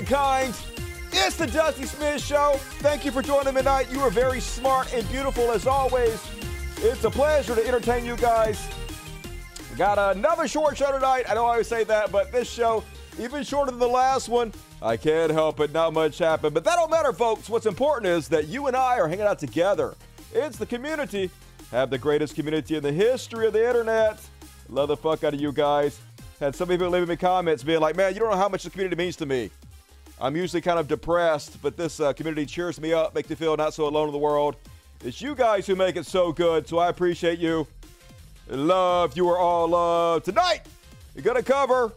It's the Dusty Smith Show. Thank you for joining me tonight. You are very smart and beautiful as always. It's a pleasure to entertain you guys. We got another short show tonight. I know I always say that, but this show, even shorter than the last one, I can't help it. Not much happened. But that don't matter, folks. What's important is that you and I are hanging out together. It's the community. Have the greatest community in the history of the internet. Love the fuck out of you guys. Had some people leaving me comments being like, man, you don't know how much the community means to me. I'm usually kind of depressed, but this uh, community cheers me up, makes me feel not so alone in the world. It's you guys who make it so good, so I appreciate you. Love, you are all loved. Tonight, we're going to cover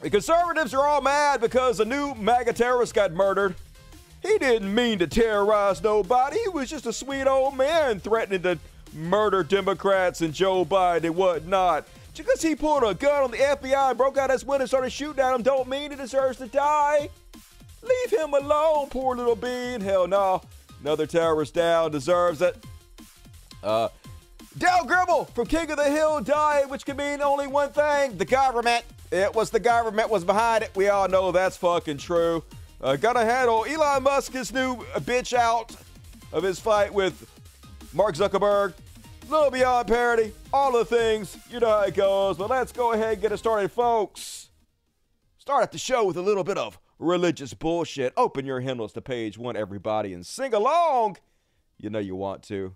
the conservatives are all mad because a new MAGA terrorist got murdered. He didn't mean to terrorize nobody. He was just a sweet old man threatening to murder Democrats and Joe Biden and whatnot. Because he pulled a gun on the FBI and broke out his window and started shooting at him don't mean he deserves to die. Leave him alone, poor little bean. Hell no. Another terrorist down deserves it. Uh, Dale Gribble from King of the Hill died, which can mean only one thing the government. It was the government was behind it. We all know that's fucking true. Uh, gotta handle Elon Musk's new bitch out of his fight with Mark Zuckerberg. Little beyond parody, all the things. You know how it goes. But let's go ahead and get it started, folks. Start at the show with a little bit of religious bullshit. Open your hymnals to page one, everybody, and sing along. You know you want to.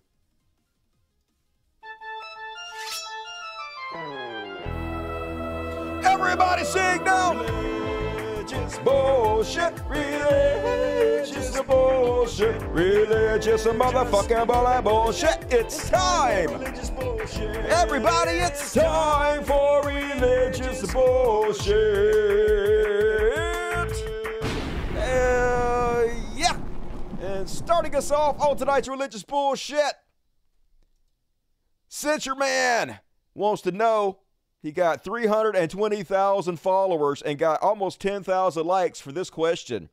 Everybody sing now. Religious bullshit, religious bullshit, religious motherfucking bull- bullshit. It's time. Everybody, it's time for religious bullshit. Uh, yeah. And starting us off on tonight's religious bullshit, Censure Man wants to know he got 320,000 followers and got almost 10,000 likes for this question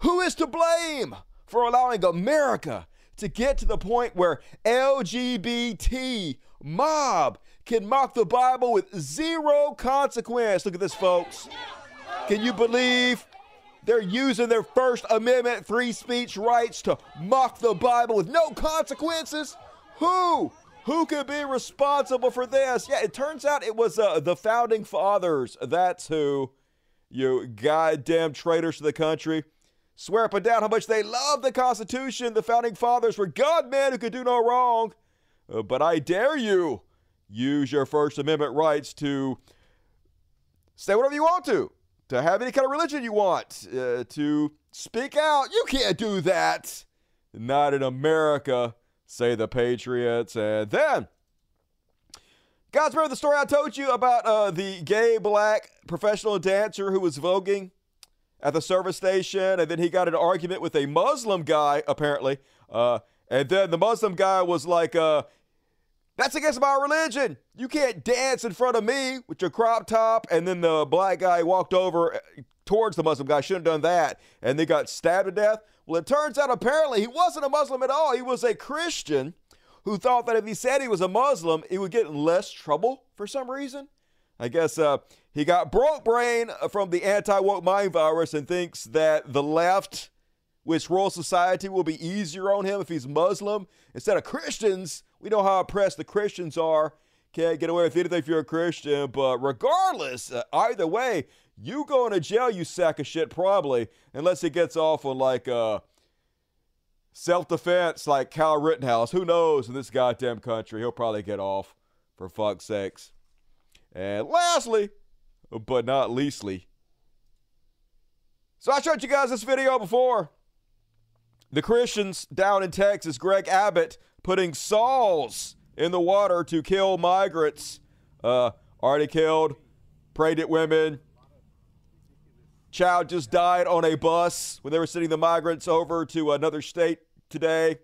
Who is to blame for allowing America to get to the point where LGBT mob can mock the Bible with zero consequence? Look at this, folks. Can you believe they're using their First Amendment free speech rights to mock the Bible with no consequences? Who? Who could be responsible for this? Yeah, it turns out it was uh, the founding fathers. That's who. You goddamn traitors to the country. Swear up and down how much they love the Constitution. The founding fathers were God men who could do no wrong. Uh, but I dare you use your First Amendment rights to say whatever you want to, to have any kind of religion you want, uh, to speak out. You can't do that. Not in America say the Patriots. And then, guys, remember the story I told you about uh, the gay black professional dancer who was voguing at the service station, and then he got an argument with a Muslim guy, apparently. Uh, and then the Muslim guy was like, uh, that's against my religion. You can't dance in front of me with your crop top. And then the black guy walked over uh, towards the Muslim guy. Shouldn't have done that. And they got stabbed to death. Well, it turns out apparently he wasn't a Muslim at all. He was a Christian who thought that if he said he was a Muslim, he would get in less trouble for some reason. I guess uh, he got broke brain from the anti woke mind virus and thinks that the left, which royal society, will be easier on him if he's Muslim instead of Christians. We know how oppressed the Christians are. Can't get away with anything if you're a Christian. But regardless, uh, either way, you going to jail, you sack of shit, probably, unless he gets off on like uh, self defense, like Kyle Rittenhouse. Who knows in this goddamn country? He'll probably get off for fuck's sakes. And lastly, but not leastly, so I showed you guys this video before. The Christians down in Texas, Greg Abbott, putting saws in the water to kill migrants. Uh, already killed, at women, Child just died on a bus when they were sending the migrants over to another state today.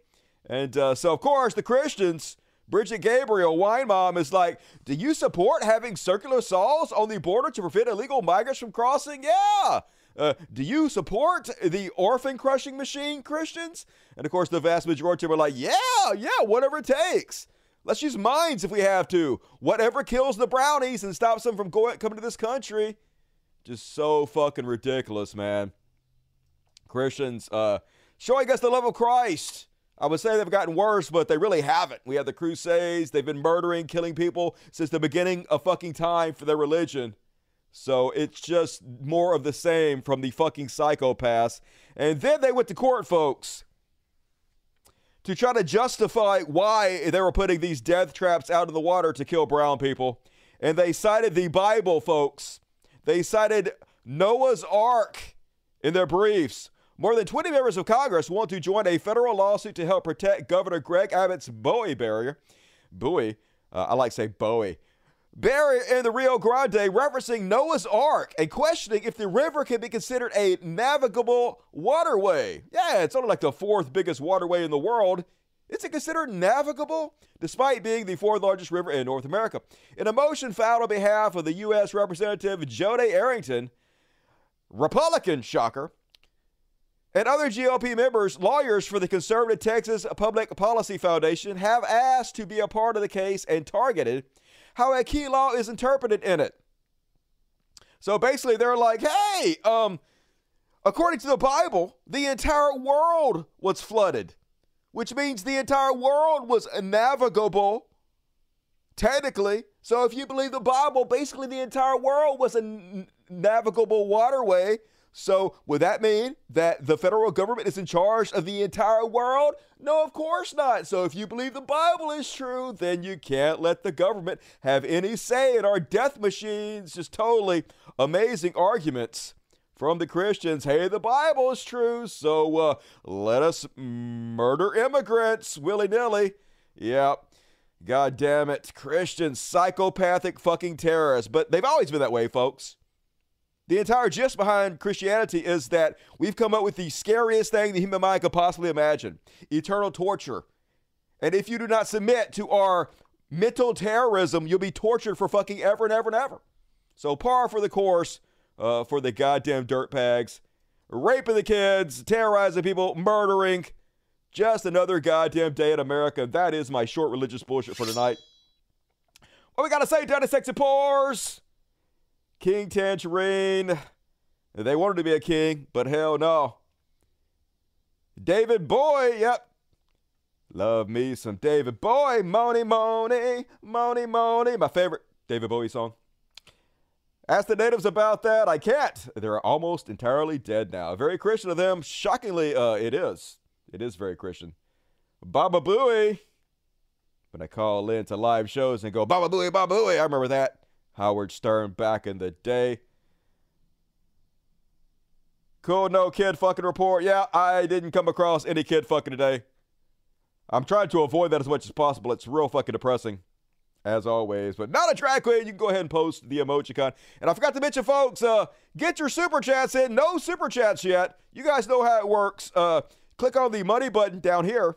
And uh, so, of course, the Christians, Brigitte Gabriel, wine mom, is like, Do you support having circular saws on the border to prevent illegal migrants from crossing? Yeah. Uh, do you support the orphan crushing machine, Christians? And of course, the vast majority were like, Yeah, yeah, whatever it takes. Let's use mines if we have to. Whatever kills the brownies and stops them from going coming to this country. Just so fucking ridiculous, man. Christians uh, showing us the love of Christ. I would say they've gotten worse, but they really haven't. We have the Crusades. They've been murdering, killing people since the beginning of fucking time for their religion. So it's just more of the same from the fucking psychopaths. And then they went to court, folks, to try to justify why they were putting these death traps out in the water to kill brown people. And they cited the Bible, folks. They cited Noah's Ark in their briefs. More than 20 members of Congress want to join a federal lawsuit to help protect Governor Greg Abbott's Bowie barrier. Bowie, uh, I like to say Bowie Barrier in the Rio Grande referencing Noah's Ark and questioning if the river can be considered a navigable waterway. Yeah, it's only like the fourth biggest waterway in the world. Is it considered navigable? Despite being the fourth largest river in North America. In a motion filed on behalf of the U.S. Representative Jodey Arrington, Republican, shocker, and other GOP members, lawyers for the conservative Texas Public Policy Foundation have asked to be a part of the case and targeted how a key law is interpreted in it. So basically, they're like, hey, um, according to the Bible, the entire world was flooded, which means the entire world was navigable, technically. So if you believe the Bible, basically the entire world was a navigable waterway so, would that mean that the federal government is in charge of the entire world? No, of course not. So, if you believe the Bible is true, then you can't let the government have any say in our death machines. Just totally amazing arguments from the Christians. Hey, the Bible is true, so uh, let us murder immigrants willy nilly. Yep. God damn it. Christians, psychopathic fucking terrorists. But they've always been that way, folks. The entire gist behind Christianity is that we've come up with the scariest thing the human mind could possibly imagine eternal torture. And if you do not submit to our mental terrorism, you'll be tortured for fucking ever and ever and ever. So, par for the course uh, for the goddamn dirtbags. Raping the kids, terrorizing people, murdering. Just another goddamn day in America. That is my short religious bullshit for tonight. What we got to say, Daddy Sexy Pores? King Tangerine. They wanted to be a king, but hell no. David Bowie, yep. Love me some David Bowie. Money, money, money, money. My favorite David Bowie song. Ask the natives about that. I can't. They're almost entirely dead now. Very Christian of them. Shockingly, uh, it is. It is very Christian. Baba Booey. When I call in to live shows and go, Baba Booey, Baba Booey, I remember that. Howard Stern back in the day. Cool, no kid fucking report. Yeah, I didn't come across any kid fucking today. I'm trying to avoid that as much as possible. It's real fucking depressing, as always. But not a drag queen. You can go ahead and post the emojicon. And I forgot to mention, folks, uh, get your super chats in. No super chats yet. You guys know how it works. Uh, click on the money button down here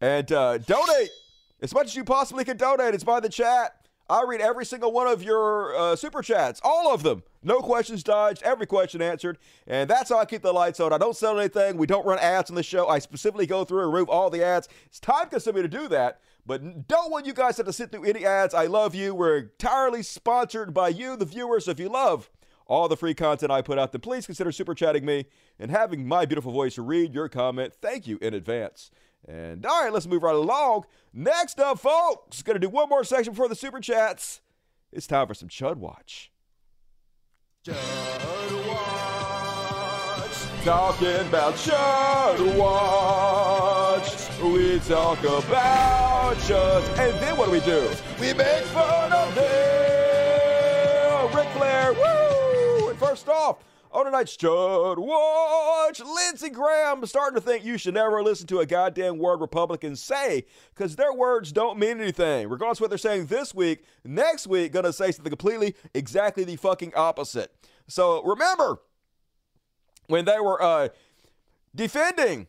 and uh, donate as much as you possibly can donate. It's by the chat. I read every single one of your uh, super chats, all of them. No questions dodged, every question answered. And that's how I keep the lights on. I don't sell anything. We don't run ads on the show. I specifically go through and remove all the ads. It's time consuming to do that, but don't want you guys to have to sit through any ads. I love you. We're entirely sponsored by you, the viewers. If you love all the free content I put out, then please consider super chatting me and having my beautiful voice read your comment. Thank you in advance. And all right, let's move right along. Next up, folks, gonna do one more section before the super chats. It's time for some Chud Watch. Chud Watch. Talking about Chud Watch. We talk about Chuds. And then what do we do? We make fun of them. Ric Flair. Woo! And first off, on tonight's Chud Watch, Lindsey Graham starting to think you should never listen to a goddamn word Republicans say because their words don't mean anything. Regardless of what they're saying this week, next week, gonna say something completely, exactly the fucking opposite. So remember, when they were uh, defending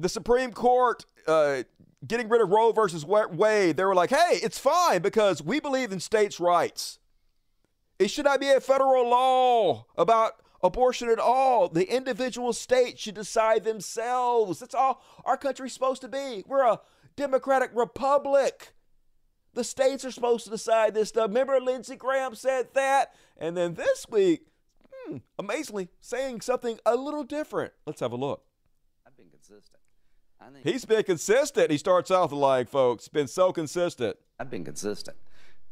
the Supreme Court uh, getting rid of Roe versus Wade, they were like, hey, it's fine because we believe in states' rights. It should not be a federal law about abortion at all. The individual states should decide themselves. That's all our country's supposed to be. We're a democratic republic. The states are supposed to decide this stuff. Remember, Lindsey Graham said that? And then this week, hmm, amazingly, saying something a little different. Let's have a look. I've been consistent. I think He's been consistent. He starts off the like, folks, been so consistent. I've been consistent.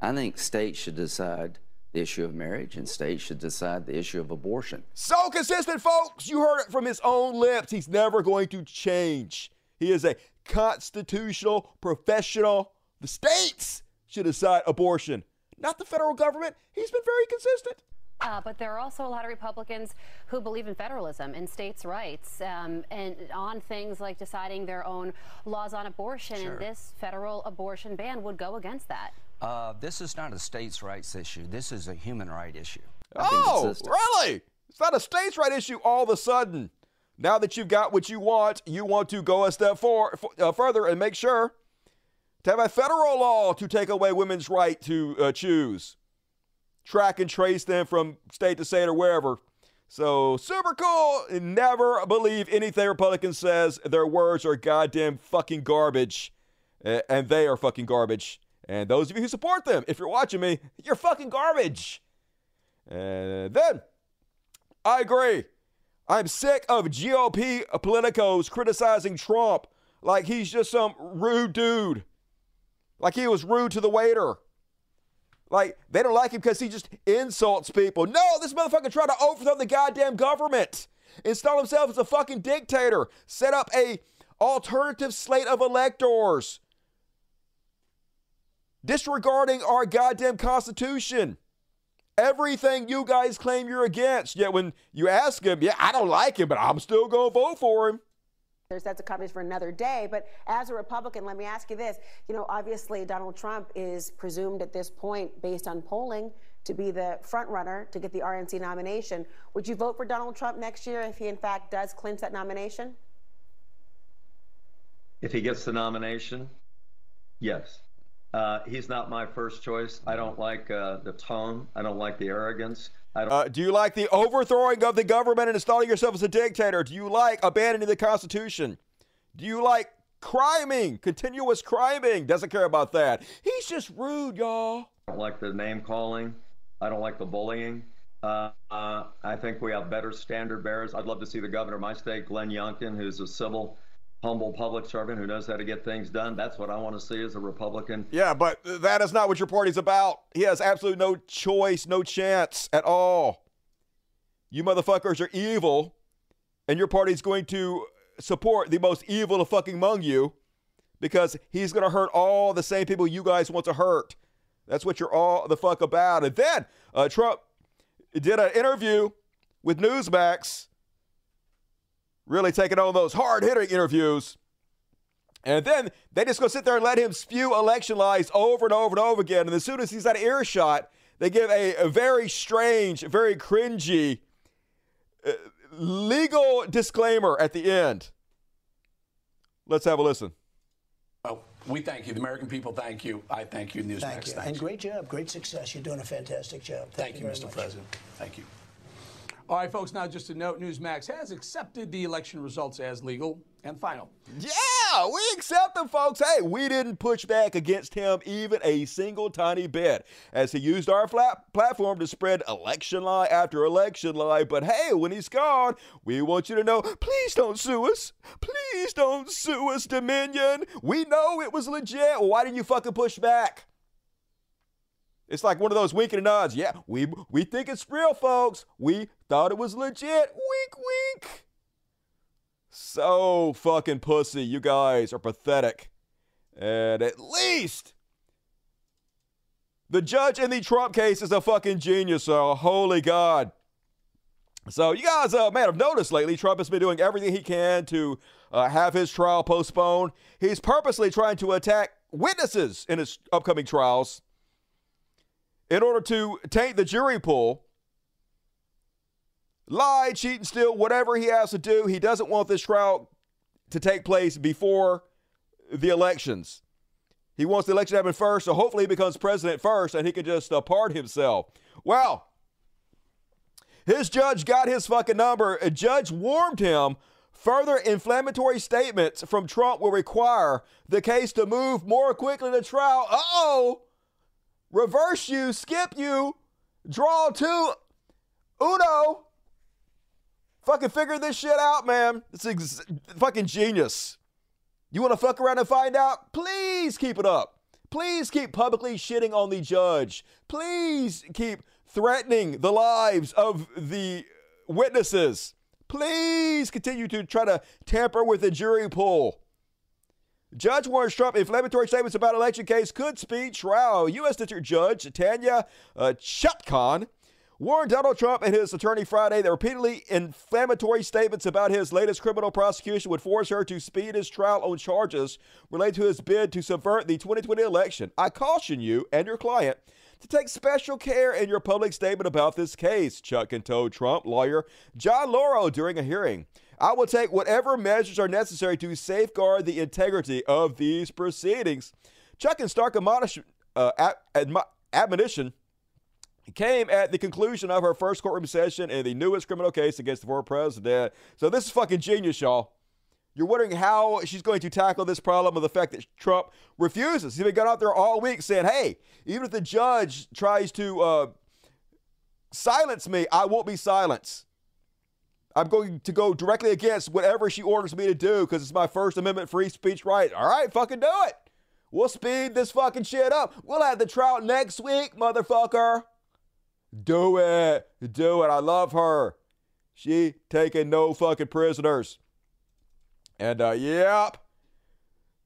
I think states should decide the issue of marriage, and states should decide the issue of abortion. So consistent, folks. You heard it from his own lips. He's never going to change. He is a constitutional professional. The states should decide abortion, not the federal government. He's been very consistent. Uh, but there are also a lot of Republicans who believe in federalism and states' rights um, and on things like deciding their own laws on abortion. And this federal abortion ban would go against that. Uh, this is not a states' rights issue. This is a human right issue. I've Oh, really? It's not a states' right issue all of a sudden. Now that you've got what you want, you want to go a step for, for- uh, further and make sure to have a federal law to take away women's right to uh, choose, track and trace them from state to state or wherever. So super cool. Never believe anything Republican says. Their words are goddamn fucking garbage, and they are fucking garbage. And those of you who support them, if you're watching me, you're fucking garbage. And then, I agree. I'm sick of GOP politicos criticizing Trump like he's just some rude dude. Like he was rude to the waiter. Like they don't like him because he just insults people. No, this motherfucker tried to overthrow the goddamn government. Install himself as a fucking dictator. Set up a alternative slate of electors. Disregarding our goddamn constitution everything you guys claim you're against. Yet when you ask him, yeah, I don't like him, but I'm still to vote for him. That's a conversation for another day. But as a Republican, let me ask you this: you know, obviously Donald Trump is presumed at this point, based on polling, to be the front runner to get the RNC nomination. Would you vote for Donald Trump next year if he in fact does clinch that nomination? If he gets the nomination, yes. Uh, he's not my first choice. I don't like uh, the tone. I don't like the arrogance. I don't. Uh, do you like the overthrowing of the government and installing yourself as a dictator? Do you like abandoning the Constitution? Do you like criming, continuous criming? Doesn't care about that. He's just rude, y'all. I don't like the name calling. I don't like the bullying. Uh, uh, I think we have better standard bearers. I'd love to see the governor of my state, Glenn Youngkin, who's a civil, humble public servant who knows how to get things done. That's what I want to see as a Republican. Yeah, but that is not what your party's about. He has absolutely no choice, no chance at all. You motherfuckers are evil, and your party's going to support the most evil of fucking among you because he's going to hurt all the same people you guys want to hurt. That's what you're all the fuck about. And then uh, Trump did an interview with Newsmax, really taking on those hard hitting interviews. And then they just go sit there and let him spew election lies over and over and over again. And as soon as he's out of earshot, they give a, a very strange, very cringy uh, legal disclaimer at the end. Let's have a listen. Oh, we thank you. The American people thank you. I thank you, Newsmax. Thank you. Thanks. And great job, great success. You're doing a fantastic job. Thank you, very Mr. much. President. Thank you. All right, folks, now just a note Newsmax has accepted the election results as legal and final. Yeah, we accept them, folks. Hey, we didn't push back against him even a single tiny bit as he used our platform to spread election lie after election lie. But hey, when he's gone, we want you to know please don't sue us. Please don't sue us, Dominion. We know it was legit. Why didn't you fucking push back? It's like one of those winking and nods. Yeah, we we think it's real, folks. We thought it was legit. Wink, wink. So fucking pussy. You guys are pathetic. And at least the judge in the Trump case is a fucking genius. So holy God. So you guys uh, may have noticed lately, Trump has been doing everything he can to uh, have his trial postponed. He's purposely trying to attack witnesses in his upcoming trials in order to taint the jury pool. Lie, cheat, and steal, whatever he has to do. He doesn't want this trial to take place before the elections. He wants the election to happen first, so hopefully he becomes president first and he can just uh, pardon himself. Well, his judge got his fucking number. A judge warned him Further inflammatory statements from Trump will require the case to move more quickly to trial. Uh oh! Reverse you, skip you, draw two, uno. Fucking figure this shit out, man. It's ex- fucking genius. You want to fuck around and find out? Please keep it up. Please keep publicly shitting on the judge. Please keep threatening the lives of the witnesses. Please continue to try to tamper with the jury pool. Judge warns Trump inflammatory statements about election case could speed trial. U.S. District Judge Tanya uh, Chutkan warned Donald Trump and his attorney Friday that repeatedly inflammatory statements about his latest criminal prosecution would force her to speed his trial on charges related to his bid to subvert the 2020 election. I caution you and your client to take special care in your public statement about this case, Chutkan told Trump lawyer John Lauro during a hearing. I will take whatever measures are necessary to safeguard the integrity of these proceedings. Chutkan's stark admonition, uh, admonition came at the conclusion of her first courtroom session in the newest criminal case against the former president. So this is fucking genius, y'all. You're wondering how she's going to tackle this problem of the fact that Trump refuses. He's been going out there all week saying, hey, even if the judge tries to uh, silence me, I won't be silenced. I'm going to go directly against whatever she orders me to do because it's my First Amendment free speech right. All right, fucking do it. We'll speed this fucking shit up. We'll have the trout next week, motherfucker. Do it. Do it. I love her. She taking no fucking prisoners. And uh, yep.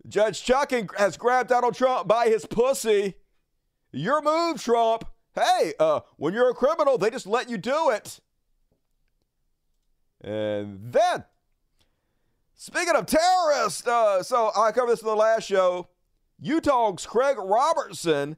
Judge Chutkan has grabbed Donald Trump by his pussy. Your move, Trump. Hey, uh, when you're a criminal, they just let you do it. And then, speaking of terrorists, uh, so I covered this in the last show. Utah's Craig Robertson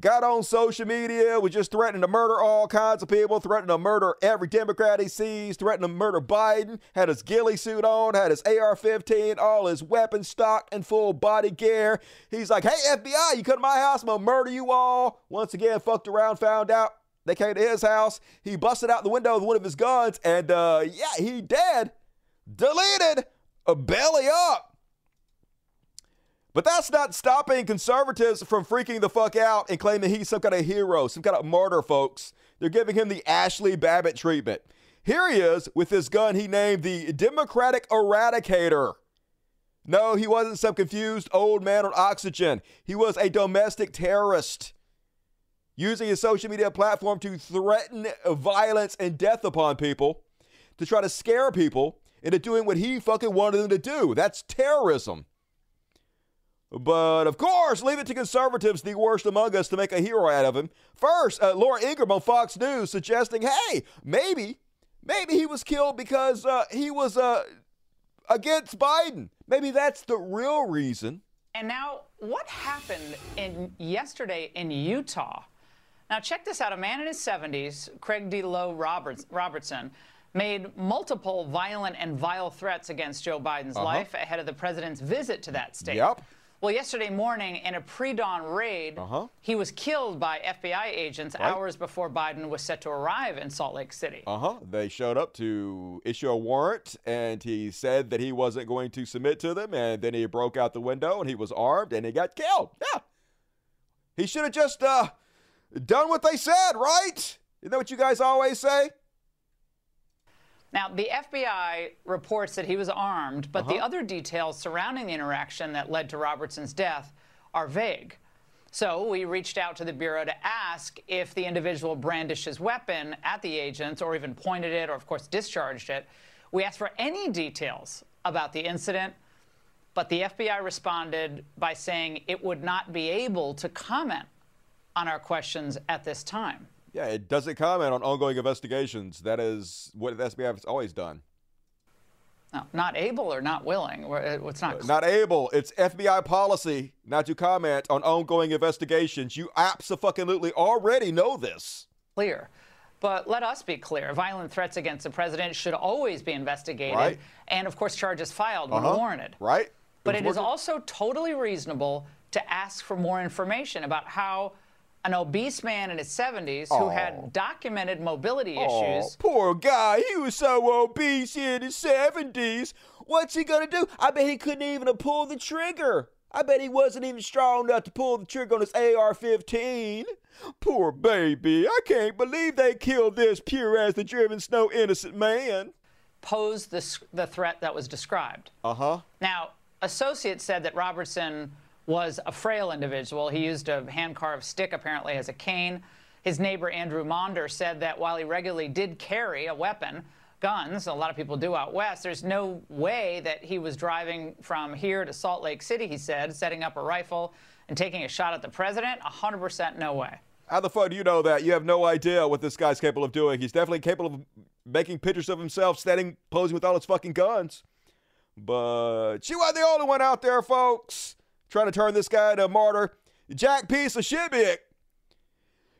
got on social media, was just threatening to murder all kinds of people, threatening to murder every Democrat he sees, threatening to murder Biden, had his ghillie suit on, had his AR 15, all his weapons stock and full body gear. He's like, hey, FBI, you come to my house, I'm gonna murder you all. Once again, fucked around, found out. They came to his house. He busted out the window with one of his guns, and uh, yeah, he dead. Deleted. Belly up. But that's not stopping conservatives from freaking the fuck out and claiming he's some kind of hero, some kind of martyr, folks. They're giving him the Ashley Babbitt treatment. Here he is with this gun he named the Democratic Eradicator. No, he wasn't some confused old man on oxygen. He was a domestic terrorist using his social media platform to threaten violence and death upon people, to try to scare people into doing what he fucking wanted them to do. That's terrorism. But of course, leave it to conservatives, the worst among us, to make a hero out of him. First, uh, Laura Ingraham on Fox News suggesting, hey, maybe, maybe he was killed because uh, he was uh, against Biden. Maybe that's the real reason. And now, what happened in yesterday in Utah? Now, check this out. A man in his 70s, Craig Deleeuw Roberts, Robertson, made multiple violent and vile threats against Joe Biden's uh-huh. life ahead of the president's visit to that state. Yep. Well, yesterday morning, in a pre dawn raid, uh-huh. he was killed by FBI agents right. hours before Biden was set to arrive in Salt Lake City. Uh huh. They showed up to issue a warrant, and he said that he wasn't going to submit to them, and then he broke out the window and he was armed and he got killed. Yeah. He should have just uh, done what they said, right? Isn't that what you guys always say? Now, the FBI reports that he was armed, but uh-huh. the other details surrounding the interaction that led to Robertson's death are vague. So we reached out to the Bureau to ask if the individual brandished his weapon at the agents or even pointed it or, of course, discharged it. We asked for any details about the incident, but the FBI responded by saying it would not be able to comment on our questions at this time. Yeah, it doesn't comment on ongoing investigations. That is what the FBI has always done. No, not able or not willing. It's not. Uh, not able. It's FBI policy not to comment on ongoing investigations. You absolutely already know this. Clear. But let us be clear violent threats against the president should always be investigated. Right. And, of course, charges filed when uh-huh. warranted. Right. But it is also totally reasonable to ask for more information about how an obese man in his 70s who had documented mobility Aw, issues. poor guy. He was so obese in his 70s. What's he to do? I bet he couldn't even pulled the trigger. I bet he wasn't even strong enough to pull the trigger on his AR 15. Poor baby. I can't believe they killed this pure as the driven snow innocent man. posed the, the threat that was described. Uh huh. Now, associates said that Robertson was a frail individual. He used a hand carved stick apparently as a cane. His neighbor Andrew Maunder said that while he regularly did carry a weapon, guns, a lot of people do out west, there's no way that he was driving from here to Salt Lake City, he said, setting up a rifle and taking a shot at the president. 100% no way. How the fuck do you know that? You have no idea what this guy's capable of doing. He's definitely capable of making pictures of himself standing posing with all his fucking guns. But she wasn't the only one out there, folks, trying to turn this guy into a martyr. Jack piece of shit big.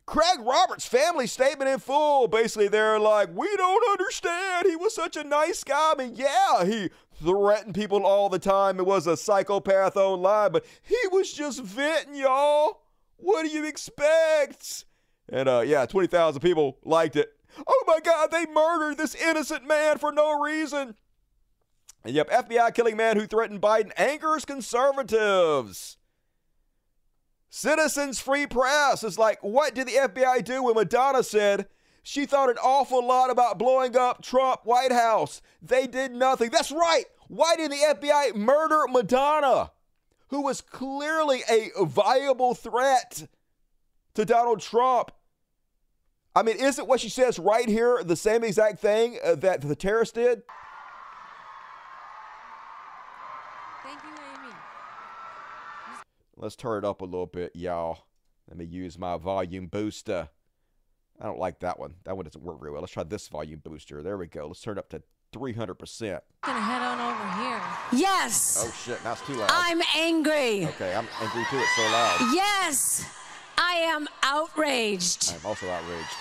Craig Roberts' family statement in full. Basically, they're like, we don't understand. He was such a nice guy. I mean, yeah, he threatened people all the time. It was a psychopath online, but he was just venting, y'all. What do you expect? And uh, yeah, 20,000 people liked it. Oh my God, they murdered this innocent man for no reason. Yep, FBI killing man who threatened Biden angers conservatives. Citizens Free Press is like, what did the FBI do when Madonna said she thought an awful lot about blowing up Trump White House? They did nothing. That's right. Why did the FBI murder Madonna, who was clearly a viable threat to Donald Trump? I mean, isn't what she says right here the same exact thing uh, that the terrorists did? Thank you, Amy. Let's turn it up a little bit, y'all. Let me use my volume booster. I don't like that one. That one doesn't work very well. Let's try this volume booster. There we go. Let's turn it up to 300%. Gonna head on over here. Yes. Oh shit, that's too loud. I'm angry. Okay, I'm angry too. It's so loud. Yes. I am outraged. I'm also outraged.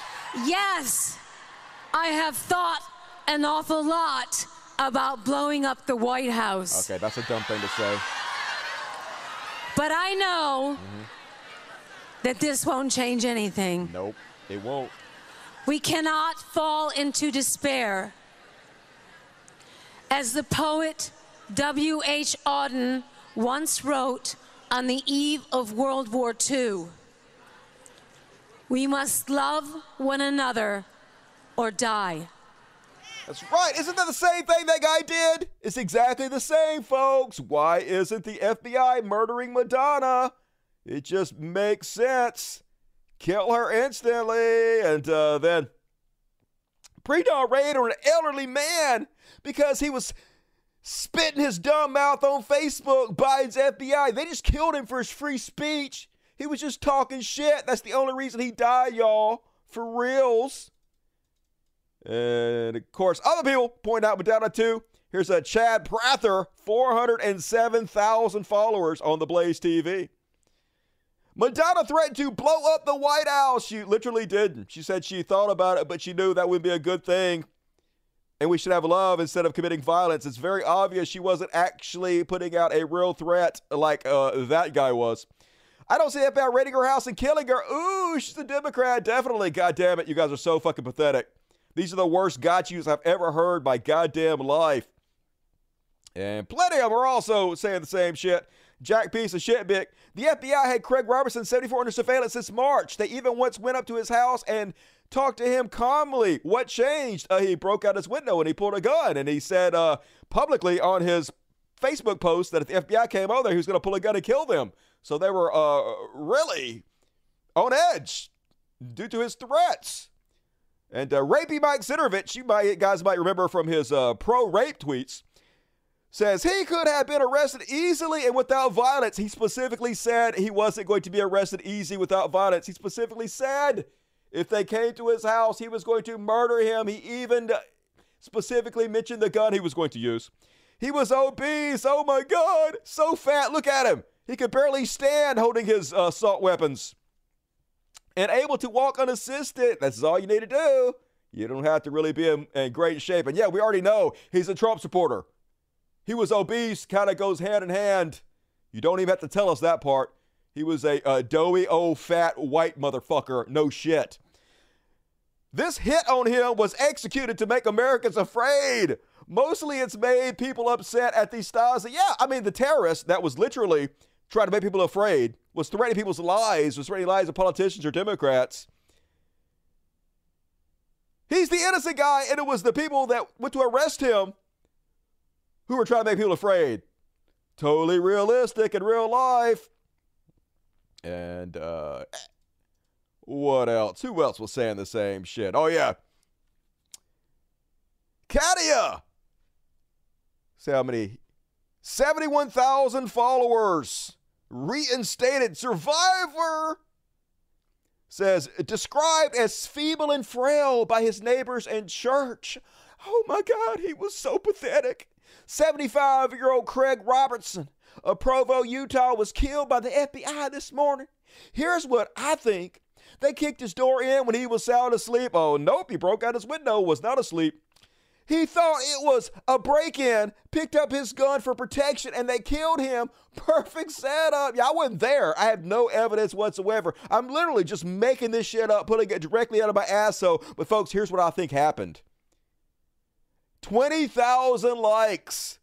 Yes. I have thought an awful lot about blowing up the White House. Okay, that's a dumb thing to say. But I know Mm-hmm. that this won't change anything. Nope, it won't. We cannot fall into despair. As the poet W.H. Auden once wrote on the eve of World War II, we must love one another or die. That's right. Isn't that the same thing that guy did? It's exactly the same, folks. Why isn't the FBI murdering Madonna? It just makes sense. Kill her instantly and uh, then pre-dawn raid on an elderly man because he was spitting his dumb mouth on Facebook. Biden's FBI. They just killed him for his free speech. He was just talking shit. That's the only reason he died, y'all. For reals. And of course, other people point out Madonna too. Here's a Chad Prather, 407,000 followers on the Blaze TV. Madonna threatened to blow up the White House. She literally didn't. She said she thought about it, but she knew that would be a good thing. And we should have love instead of committing violence. It's very obvious she wasn't actually putting out a real threat like uh, that guy was. I don't see that about raiding her house and killing her. Ooh, she's a Democrat. Definitely. God damn it. You guys are so fucking pathetic. These are the worst got yous I've ever heard my goddamn life. And plenty of them are also saying the same shit. Jack piece of shit, Bick. The FBI had Craig Robertson 74 under surveillance since March. They even once went up to his house and talked to him calmly. What changed? Uh, he broke out his window and he pulled a gun and he said uh, publicly on his Facebook post that if the FBI came over there, he was going to pull a gun and kill them. So they were uh, really on edge due to his threats. And uh, rapey Mike Cernovich, you might, guys might remember from his uh, pro rape tweets, says he could have been arrested easily and without violence. He specifically said he wasn't going to be arrested easy without violence. He specifically said if they came to his house, he was going to murder him. He even uh, specifically mentioned the gun he was going to use. He was obese. Oh my God. So fat. Look at him. He could barely stand holding his uh, assault weapons and able to walk unassisted. That's all you need to do. You don't have to really be in, in great shape. And yeah, we already know he's a Trump supporter. He was obese, kind of goes hand in hand. You don't even have to tell us that part. He was a, a doughy, old, fat, white motherfucker. No shit. This hit on him was executed to make Americans afraid. Mostly it's made people upset at these styles. Yeah, I mean, the terrorist that was literally trying to make people afraid was threatening people's lives, was threatening lives of politicians or Democrats. He's the innocent guy, and it was the people that went to arrest him who were trying to make people afraid. Totally realistic in real life. And uh, what else? Who else was saying the same shit? Oh, yeah. Katia. See how many? 71,000 followers. Reinstated survivor. Says, described as feeble and frail by his neighbors and church. Oh my God, he was so pathetic. 75 year old Craig Robertson of Provo, Utah, was killed by the FBI this morning. Here's what I think they kicked his door in when he was sound asleep. Oh, nope, he broke out his window, was not asleep. He thought it was a break in, picked up his gun for protection, and they killed him. Perfect setup. Yeah, I wasn't there. I have no evidence whatsoever. I'm literally just making this shit up, putting it directly out of my ass. So, but folks, here's what I think happened 20,000 likes.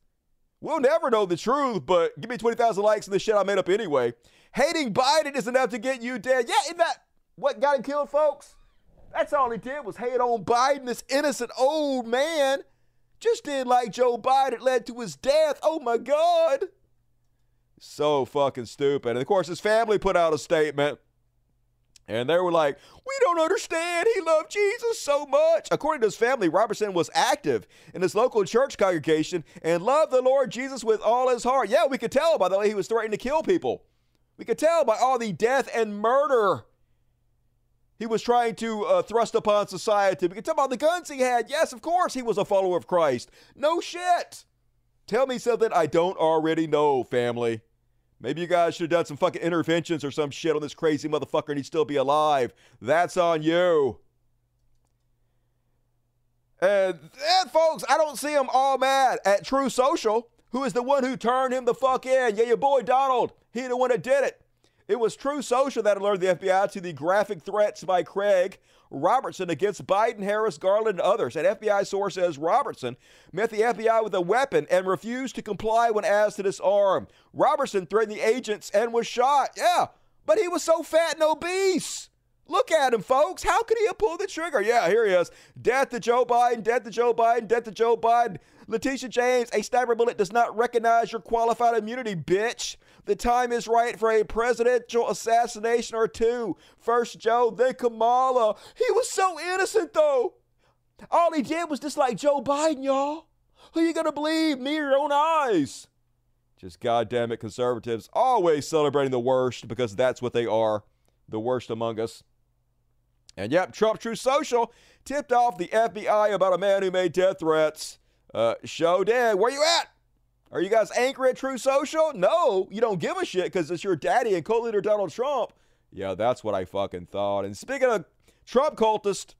We'll never know the truth, but give me 20,000 likes and this shit I made up anyway. Hating Biden is enough to get you dead. Yeah, isn't that what got him killed, folks? That's all he did was hate on Biden, this innocent old man. Just did like Joe Biden, it led to his death. Oh my God. So fucking stupid. And of course, his family put out a statement. And they were like, We don't understand. He loved Jesus so much. According to his family, Robertson was active in his local church congregation and loved the Lord Jesus with all his heart. Yeah, we could tell by the way he was threatening to kill people. We could tell by all the death and murder he was trying to uh, thrust upon society. We could tell by the guns he had. Yes, of course, he was a follower of Christ. No shit. Tell me something I don't already know, family. Maybe you guys should have done some fucking interventions or some shit on this crazy motherfucker and he'd still be alive. That's on you. And, and folks, I don't see him all mad at Truth Social, who is the one who turned him the fuck in. Yeah, your boy Donald, he the one that did it. It was Truth Social that alerted the FBI to the graphic threats by Craig Robertson against Biden, Harris, Garland, and others. An FBI source says Robertson met the FBI with a weapon and refused to comply when asked to disarm. Robertson threatened the agents and was shot. Yeah, but he was so fat and obese. Look at him, folks. How could he have pulled the trigger? Yeah, here he is. Death to Joe Biden, death to Joe Biden, death to Joe Biden. Letitia James, a sniper bullet does not recognize your qualified immunity, bitch. The time is right for a presidential assassination or two. First Joe, then Kamala. He was so innocent, though. All he did was just like Joe Biden, y'all. Who you gonna believe, me or your own eyes? Just goddamn it, conservatives always celebrating the worst because that's what they are, the worst among us. And yep, Trump Truth Social tipped off the FBI about a man who made death threats. Uh, show dead. Where you at? Are you guys angry at Truth Social? No, you don't give a shit because it's your daddy and co-leader Donald Trump. Yeah, that's what I fucking thought. And speaking of Trump cultist,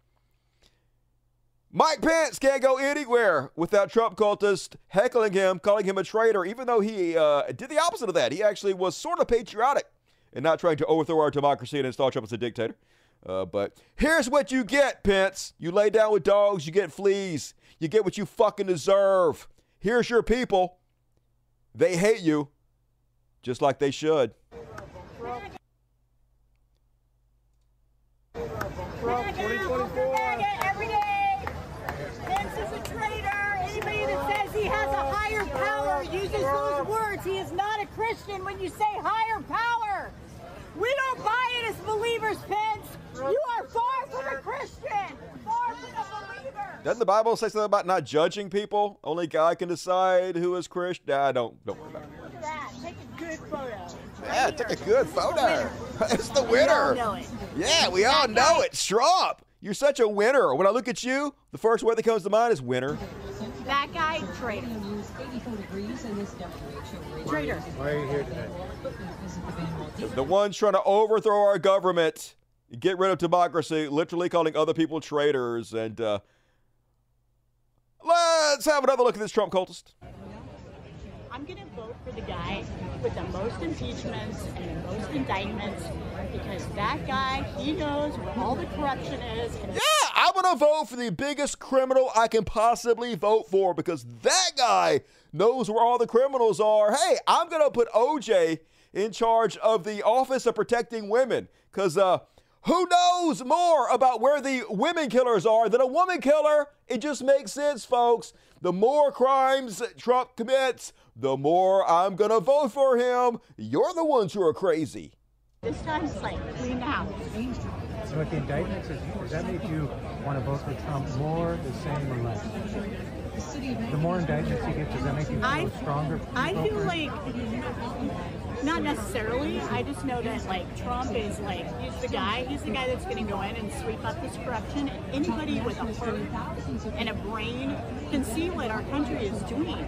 Mike Pence can't go anywhere without Trump cultists heckling him, calling him a traitor, even though he uh, did the opposite of that. He actually was sort of patriotic and not trying to overthrow our democracy and install Trump as a dictator. Uh, but here's what you get, Pence. You lay down with dogs, you get fleas. You get what you fucking deserve. Here's your people. They hate you, just like they should. Every day. Pence is a traitor. Anybody that says he has a higher power uses those words. He is not a Christian when you say higher power. We don't buy it as believers, Pence. You are far from a Christian. Far from a believer. Doesn't the Bible say something about not judging people? Only God can decide who is Christian. Nah, don't don't worry about it. Look at that. Take a good photo. Yeah, take a good photo. It's the winner. We all know it. Yeah, we all know it. Trump. You're such a winner. When I look at you, the first word that comes to mind is winner. That guy, traitor. Traitor. Why are you here today? The ones trying to overthrow our government, get rid of democracy, literally calling other people traitors. And uh, let's have another look at this Trump cultist. I'm going to vote for the guy with the most impeachments and the most indictments because that guy, he knows where all the corruption is. Yeah, I'm going to vote for the biggest criminal I can possibly vote for because that guy knows where all the criminals are. Hey, I'm going to put OJ in charge of the Office of Protecting Women because uh, who knows more about where the women killers are than a woman killer? It just makes sense, folks. The more crimes Trump commits, the more I'm going to vote for him. You're the ones who are crazy. this time's like clean house. So with the indictments, is- does that make you want to vote for Trump more, the same, or less? The more indictments you get, does that make you feel I- stronger? I feel like, not necessarily. I just know that like Trump is like he's the guy. He's the guy that's going to go in and sweep up this corruption. Anybody with a heart and a brain can see what our country is doing.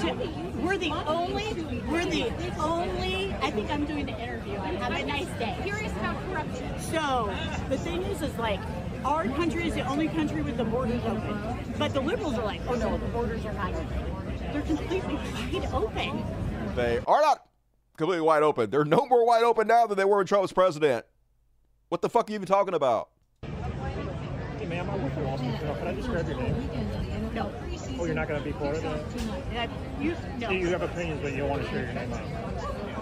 So, We're the only. We're the only. I think I'm doing the interview. Have a nice day. Curious about corruption. So the thing is, is like. Our country is the only country with the borders open. But the liberals are like, oh no, the borders are not open. They're completely wide open. They are not completely wide open. They're no more wide open now than they were when Trump was president. What the fuck are you even talking about? Hey, ma'am, I work for Wall Street Journal. Can I just grab your name? No. Oh, you're not going to be for it? then? Yeah, you, no. You have opinions, but you don't want to share your name out.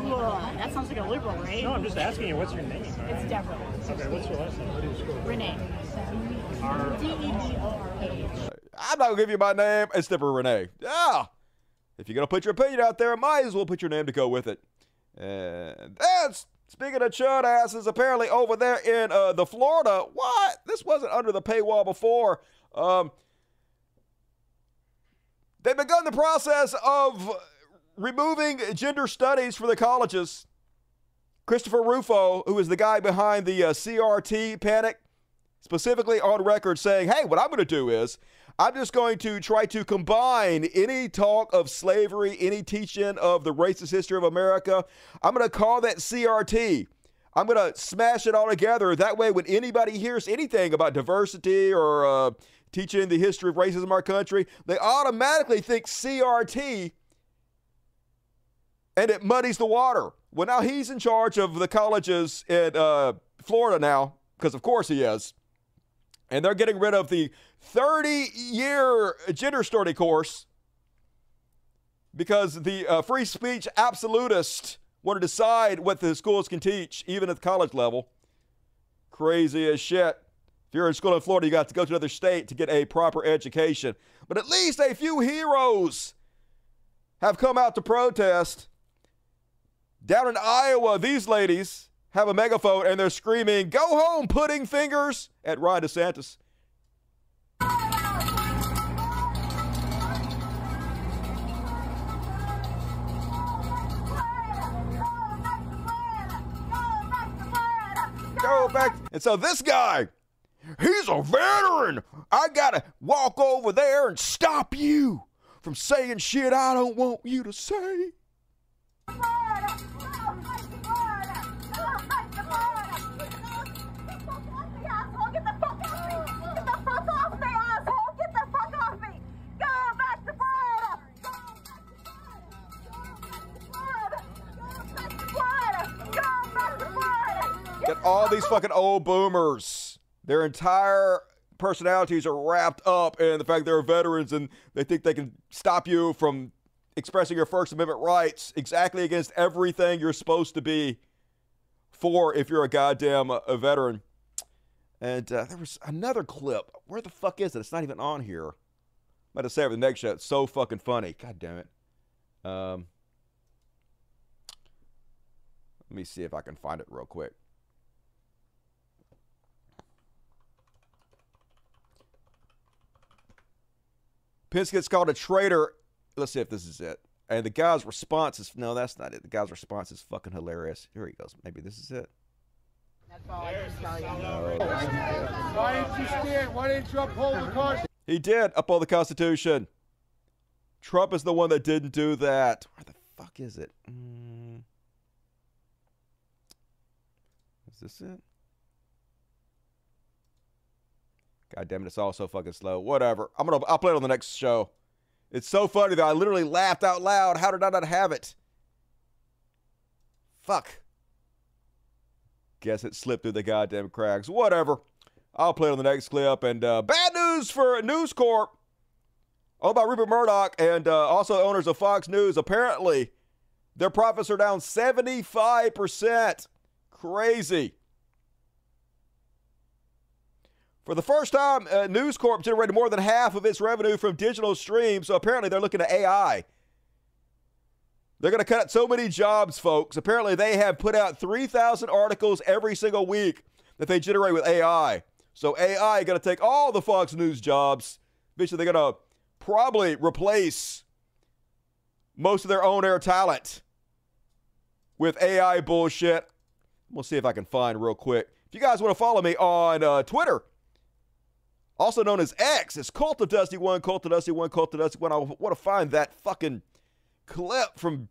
Ugh, that sounds like a liberal, right? No, I'm just asking you, what's your name? It's Deborah. Okay, what's your last name? What do you school? Renee. D E B O R A H. I'm not gonna give you my name. It's Deborah Renee. Yeah. If you're gonna put your opinion out there, might as well put your name to go with it. And that's speaking of chud asses. Apparently over there in uh, the Florida, what? This wasn't under the paywall before. Um, they've begun the process of removing gender studies for the colleges. Christopher Rufo, who is the guy behind the uh, CRT panic, specifically on record saying, hey, what I'm going to do is I'm just going to try to combine any talk of slavery, any teaching of the racist history of America. I'm going to call that CRT. I'm going to smash it all together. That way, when anybody hears anything about diversity or uh, teaching the history of racism in our country, they automatically think CRT and it muddies the water. Well, now he's in charge of the colleges in uh, Florida now, because of course he is. And they're getting rid of the 30 year gender study course because the uh, free speech absolutists want to decide what the schools can teach, even at the college level. Crazy as shit. If you're in school in Florida, you got to go to another state to get a proper education. But at least a few heroes have come out to protest. Down in Iowa, these ladies have a megaphone and they're screaming, Go home, pudding fingers, at Ron DeSantis. Go back. And so this guy, he's a veteran. I gotta walk over there and stop you from saying shit I don't want you to say. All these fucking old boomers. Their entire personalities are wrapped up in the fact they're veterans and they think they can stop you from expressing your First Amendment rights exactly against everything you're supposed to be for if you're a goddamn uh, a veteran. And uh, there was another clip. Where the fuck is it? It's not even on here. I'm about to say it for the next show. It's so fucking funny. God damn it. Um, let me see if I can find it real quick. Pence gets called a traitor. Let's see if this is it. And the guy's response is no, that's not it. The guy's response is fucking hilarious. Here he goes. Maybe this is it. Why didn't you stand? Why didn't you uphold the Constitution? He did uphold the Constitution. Trump is the one that didn't do that. Where the fuck is it? Mm. Is this it? God damn it! It's all so fucking slow. Whatever. I'm gonna. I'll play it on the next show. It's so funny that I literally laughed out loud. How did I not have it? Fuck. Guess it slipped through the goddamn cracks. Whatever. I'll play it on the next clip. And uh, bad news for News Corp. All about Rupert Murdoch and uh, also owners of Fox News. Apparently, their profits are down 75%. Crazy. For the first time, uh, News Corp generated more than half of its revenue from digital streams. So apparently, they're looking at AI. They're going to cut so many jobs, folks. Apparently, they have put out 3,000 articles every single week that they generate with AI. So AI going to take all the Fox News jobs. Eventually, they're going to probably replace most of their own air talent with AI bullshit. We'll see if I can find real quick. If you guys want to follow me on uh, Twitter, also known as X, it's Cult of Dusty One, Cult of Dusty One, Cult of Dusty One. I want to find that fucking clip from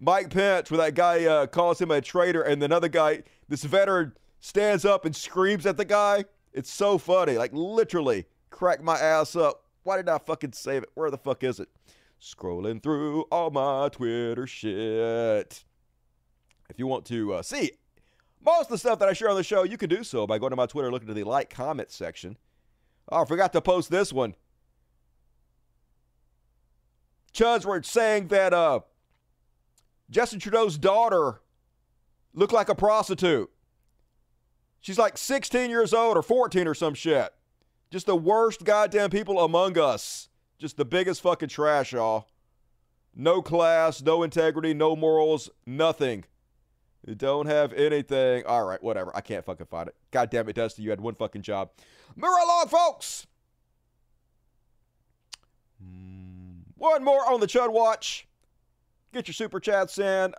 Mike Pence where that guy uh, calls him a traitor, and another guy, this veteran, stands up and screams at the guy. It's so funny, like literally crack my ass up. Why did I fucking save it? Where the fuck is it? Scrolling through all my Twitter shit. If you want to uh, see most of the stuff that I share on the show, you can do so by going to my Twitter, looking to the like comment section. Oh, I forgot to post this one. Chuds were saying that uh, Justin Trudeau's daughter looked like a prostitute. She's like 16 years old or 14 or some shit. Just the worst goddamn people among us. Just the biggest fucking trash, y'all. No class, no integrity, no morals, nothing. You don't have anything. All right, whatever. I can't fucking find it. God damn it, Dusty. You had one fucking job. Move along, folks. One more on the Chud Watch. Get your super chats in.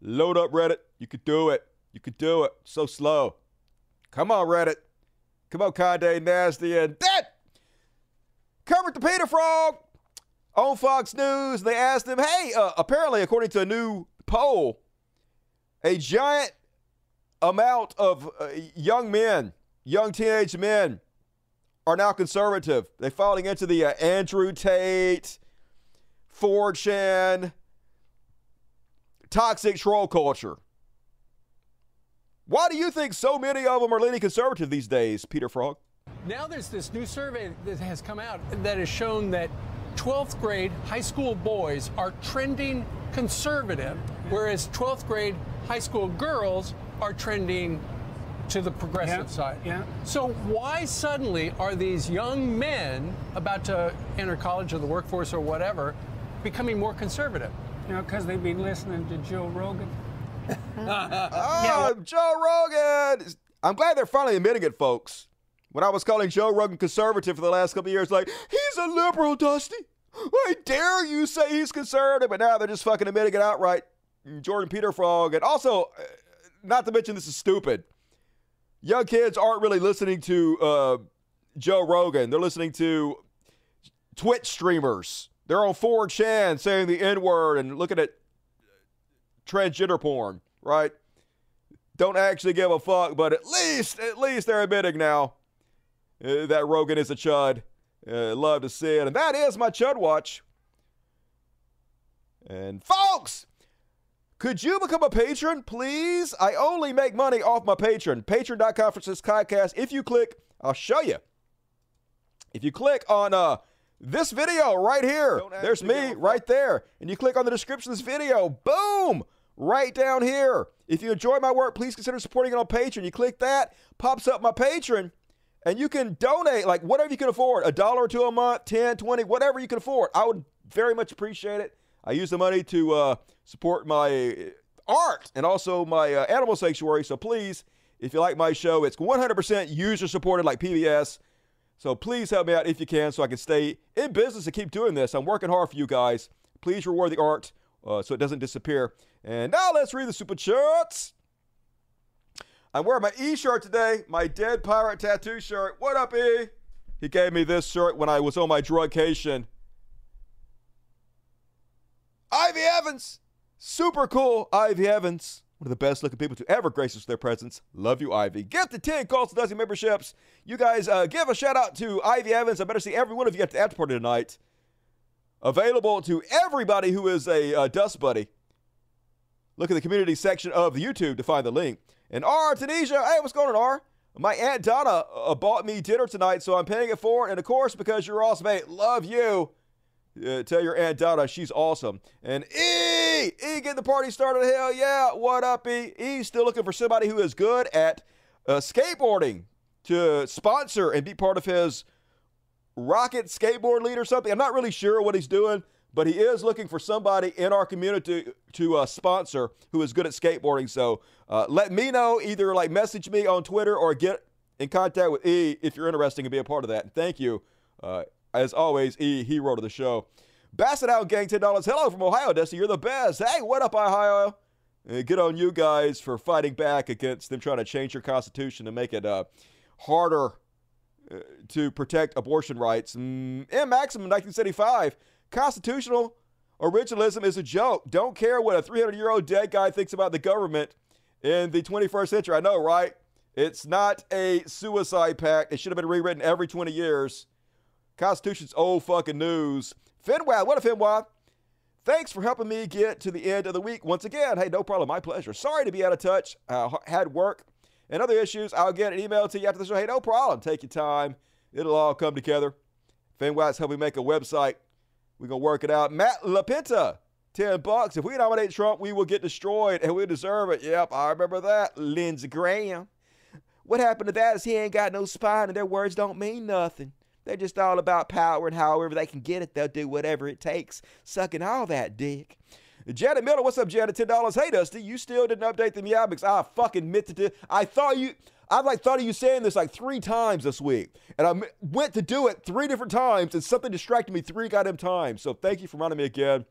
Load up Reddit. You could do it. You could do it. So slow. Come on, Reddit. Come on, Conde Nasty and Dead. Kermit the Peter Frog on Fox News. They asked him, hey, uh, apparently, according to a new poll, a giant amount of uh, young men, young teenage men, are now conservative. They're falling into the uh, Andrew Tate, 4chan, toxic troll culture. Why do you think so many of them are leaning conservative these days, Peter Frog? Now there's this new survey that has come out that has shown that 12th grade high school boys are trending conservative, whereas 12th grade high school girls are trending to the progressive Yeah, side. yeah. So why suddenly are these young men about to enter college or the workforce or whatever becoming more conservative? You know, because they've been listening to Joe Rogan. Oh, Joe Rogan. I'm glad they're finally admitting it, folks. When I was calling Joe Rogan conservative for the last couple of years, like, he's a liberal, Dusty. I dare you say he's conservative, but now they're just fucking admitting it outright. Jordan Peter Frog. And also, uh, not to mention this is stupid. Young kids aren't really listening to uh, Joe Rogan. They're listening to Twitch streamers. They're on 4chan saying the N word and looking at transgender porn, right? Don't actually give a fuck, but at least, at least they're admitting now uh, that Rogan is a chud. Uh, love to see it. And that is my chud watch. And folks, could you become a patron, please? I only make money off my patron. Patreon.com for this podcast. If you click, I'll show you. If you click on uh, this video right here, there's me right there. And you click on the description of this video, boom, right down here. If you enjoy my work, please consider supporting it on Patreon. You click that, pops up my patron, and you can donate like whatever you can afford a dollar or two a month, 10, 20, whatever you can afford. I would very much appreciate it. I use the money to uh, support my art and also my uh, animal sanctuary. So please, if you like my show, it's 100% user supported like PBS. So please help me out if you can so I can stay in business and keep doing this. I'm working hard for you guys. Please reward the art uh, so it doesn't disappear. And now let's read the super chats. I'm wearing my E shirt today, my dead pirate tattoo shirt. What up, E? He gave me this shirt when I was on my drugcation. Ivy Evans, super cool. Ivy Evans, One of the best looking people to ever grace us with their presence. Love you, Ivy. Get the 10 Cult of Dusty memberships. You guys uh, give a shout out to Ivy Evans. I better see every one of you at the after party tonight. Available to everybody who is a uh, Dust Buddy. Look at the community section of the YouTube to find the link. And R, Tunisia. Hey, what's going on, R? My Aunt Donna uh, bought me dinner tonight, so I'm paying it for. And of course, because you're awesome, mate, love you. Uh, tell your Aunt Donna she's awesome. And E, E, get the party started. Hell yeah. What up, E? E still looking for somebody who is good at uh, skateboarding to sponsor and be part of his rocket skateboard league or something. I'm not really sure what he's doing, but he is looking for somebody in our community to uh, sponsor who is good at skateboarding. So uh, let me know. Either like message me on Twitter or get in contact with E if you're interested and be a part of that. And thank you. Uh, as always, E, hero to the show. Bassett Out Gang, $10. Hello from Ohio, Dusty. You're the best. Hey, what up, Ohio? Good on you guys for fighting back against them trying to change your constitution to make it uh, harder uh, to protect abortion rights. Mm, in Maximum 1975, constitutional originalism is a joke. Don't care what a 300 year old dead guy thinks about the government in the 21st century. I know, right? It's not a suicide pact. It should have been rewritten every 20 years. Constitution's old fucking news. Finwad, what a Finwad? Thanks for helping me get to the end of the week once again. Hey, no problem. My pleasure. Sorry to be out of touch. Uh, had work and other issues. I'll get an email to you after the show. Hey, no problem. Take your time. It'll all come together. Finwad's helping me make a website. We're going to work it out. Matt LaPinta, 10 bucks. If we nominate Trump, we will get destroyed and we deserve it. Yep, I remember that. Lindsey Graham. What happened to that is he ain't got no spine and their words don't mean nothing. They're just all about power and however they can get it, they'll do whatever it takes, sucking all that dick. Janet Miller, what's up, Janet? Ten dollars. Hey, Dusty, you still didn't update the Meow I fucking meant to. It. I thought you. I like thought of you saying this like three times this week, and I went to do it three different times, and something distracted me three goddamn times. So thank you for reminding me again.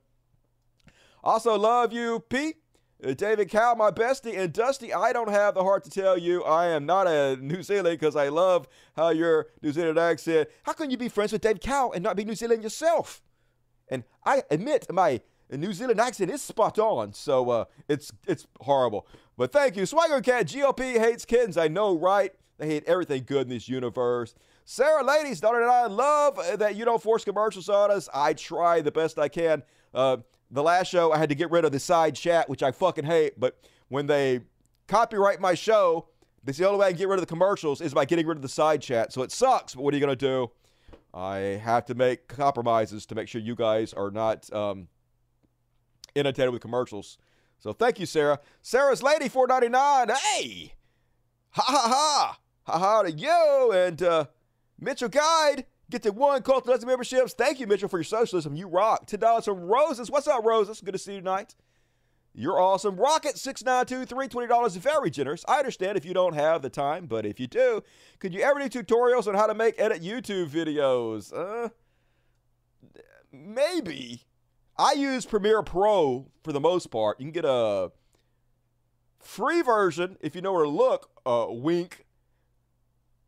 Also, love you, Pete. Uh, David Cow, my bestie, and Dusty, I don't have the heart to tell you I am not a New Zealand because I love how your New Zealand accent. How can you be friends with David Cow and not be New Zealand yourself? And I admit my New Zealand accent is spot on, so uh, it's it's horrible. But thank you, Swagger Cat. GOP hates kittens. I know, right? They hate everything good in this universe. Sarah, ladies, daughter, and I love that you don't force commercials on us. I try the best I can. Uh, the last show, I had to get rid of the side chat, which I fucking hate. But when they copyright my show, that's the only way I can get rid of the commercials is by getting rid of the side chat. So it sucks, but what are you to do? I have to make compromises to make sure you guys are not um, inundated with commercials. So thank you, Sarah. Sarah's Lady 499. Hey! Ha ha ha! Ha ha to you! And uh, Mitchell Guide Get the one Cult Dozen memberships. Thank you, Mitchell, for your socialism. You rock. $10 from Roses. What's up, Roses? Good to see you tonight. You're awesome. Rocket six nine two three twenty dollars very generous. I understand if you don't have the time, but if you do, could you ever do tutorials on how to make edit YouTube videos? Uh, maybe. I use Premiere Pro for the most part. You can get a free version if you know where to look. Uh, wink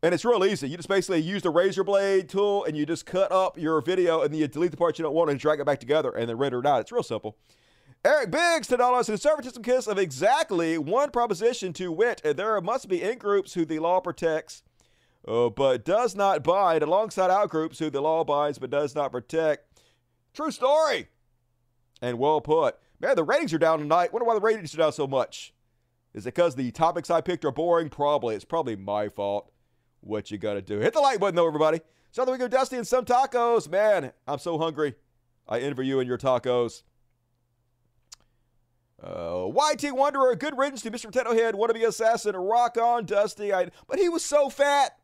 and it's real easy. You just basically use the razor blade tool and you just cut up your video and then you delete the parts you don't want and drag it back together and then render it out. It's real simple. Eric Biggs, $10, conservatism kiss of exactly one proposition to wit. There must be in groups who the law protects, uh, but does not bind, alongside out groups who the law binds but does not protect. True story. And well put. Man, the ratings are down tonight. Wonder why the ratings are down so much. Is it because the topics I picked are boring? Probably. It's probably my fault what you got to do. Hit the like button, though, everybody. So there we go, Dusty, and some tacos. Man, I'm so hungry. I envy you and your tacos. Uh, YT Wanderer, good riddance to Mr. Potato Head, wannabe assassin, rock on, Dusty. I, but he was so fat.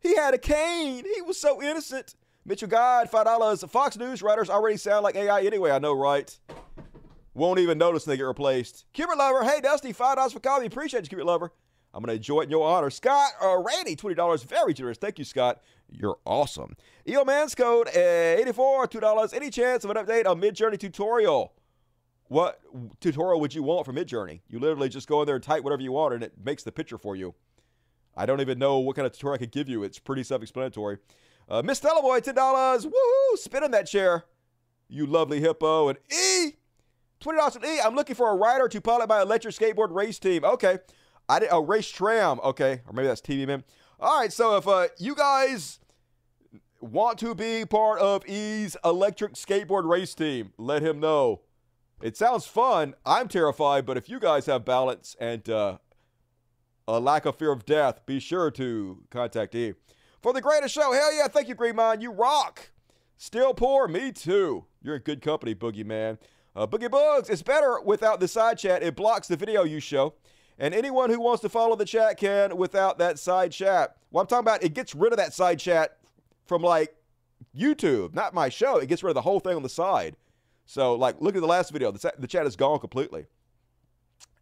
He had a cane. He was so innocent. Mitchell God, $5. Fox News writers already sound like AI anyway, I know, right? Won't even notice they get replaced. Cubert Lover, hey, Dusty, $5 for coffee. Appreciate you, Cubert Lover. I'm going to enjoy it in your honor. Scott uh, Randy, $20. Very generous. Thank you, Scott. You're awesome. EO Man's Code, uh, 84 $2. Any chance of an update on Midjourney tutorial? What tutorial would you want for Midjourney? You literally just go in there and type whatever you want, and it makes the picture for you. I don't even know what kind of tutorial I could give you. It's pretty self-explanatory. Uh, Miss Boy, $10. Woohoo! Spin on that chair. You lovely hippo. And E, twenty dollars E. I'm looking for a rider to pilot my electric skateboard race team. Okay, I did a race tram. Okay, or maybe that's TV man. All right, so if uh, you guys want to be part of E's electric skateboard race team, let him know. It sounds fun. I'm terrified, but if you guys have balance and uh, a lack of fear of death, be sure to contact E. For the greatest show, hell yeah, thank you, Green Mind. You rock. Still poor, me too. You're in good company, Boogie Man. Uh, Boogie Bugs, it's better without the side chat. It blocks the video you show. And anyone who wants to follow the chat can without that side chat. What I'm talking about, it gets rid of that side chat from like YouTube, not my show. It gets rid of the whole thing on the side. So, like, look at the last video. The, the chat is gone completely.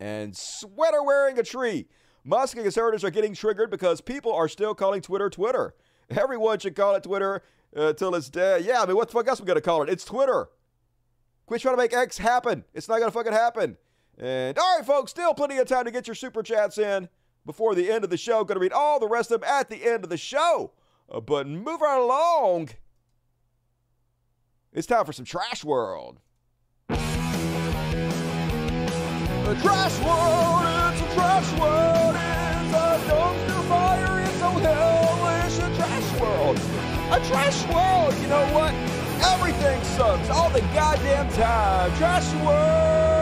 And sweater wearing a tree. Musk and conservatives are getting triggered because people are still calling Twitter Twitter. Everyone should call it Twitter uh, it's dead. Yeah, I mean, what the fuck else we gonna call it? It's Twitter. Quit trying to make X happen. It's not gonna fucking happen. And all right, folks, still plenty of time to get your super chats in before the end of the show. Going to read all the rest of them at the end of the show. Uh, but move right along. It's time for some Trash World. The Trash World, Trash World, it's a dumpster fire, it's so hellish, a Trash World. A Trash World, you know what? Everything sucks all the goddamn time. Trash World.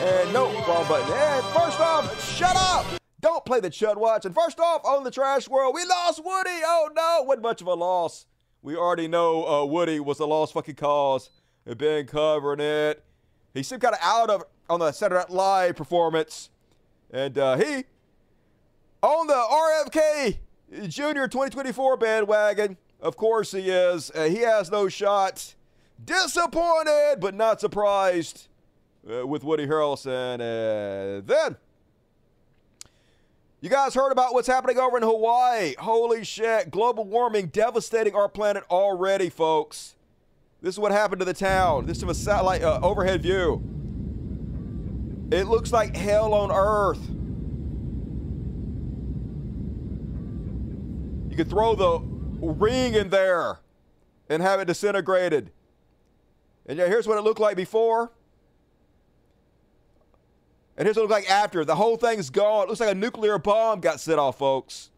And no, wrong button. And first off, shut up. Don't play the Chud Watch. And first off, on the Trash World, we lost Woody. Oh no, wasn't much of a loss. We already know uh, Woody was a lost fucking cause. We've been covering it. He seemed kind of out of on the Saturday Night Live performance. And uh, he, on the RFK Junior 2024 bandwagon, of course he is. Uh, he has no shot. Disappointed, but not surprised uh, with Woody Harrelson. And then you guys heard about what's happening over in Hawaii. Holy shit. Global warming devastating our planet already, folks. This is what happened to the town. This is a satellite uh, overhead view. It looks like hell on earth. You could throw the ring in there and have it disintegrated. And here's what it looked like before. And here's what it looked like after. The whole thing's gone. It looks like a nuclear bomb got set off, folks.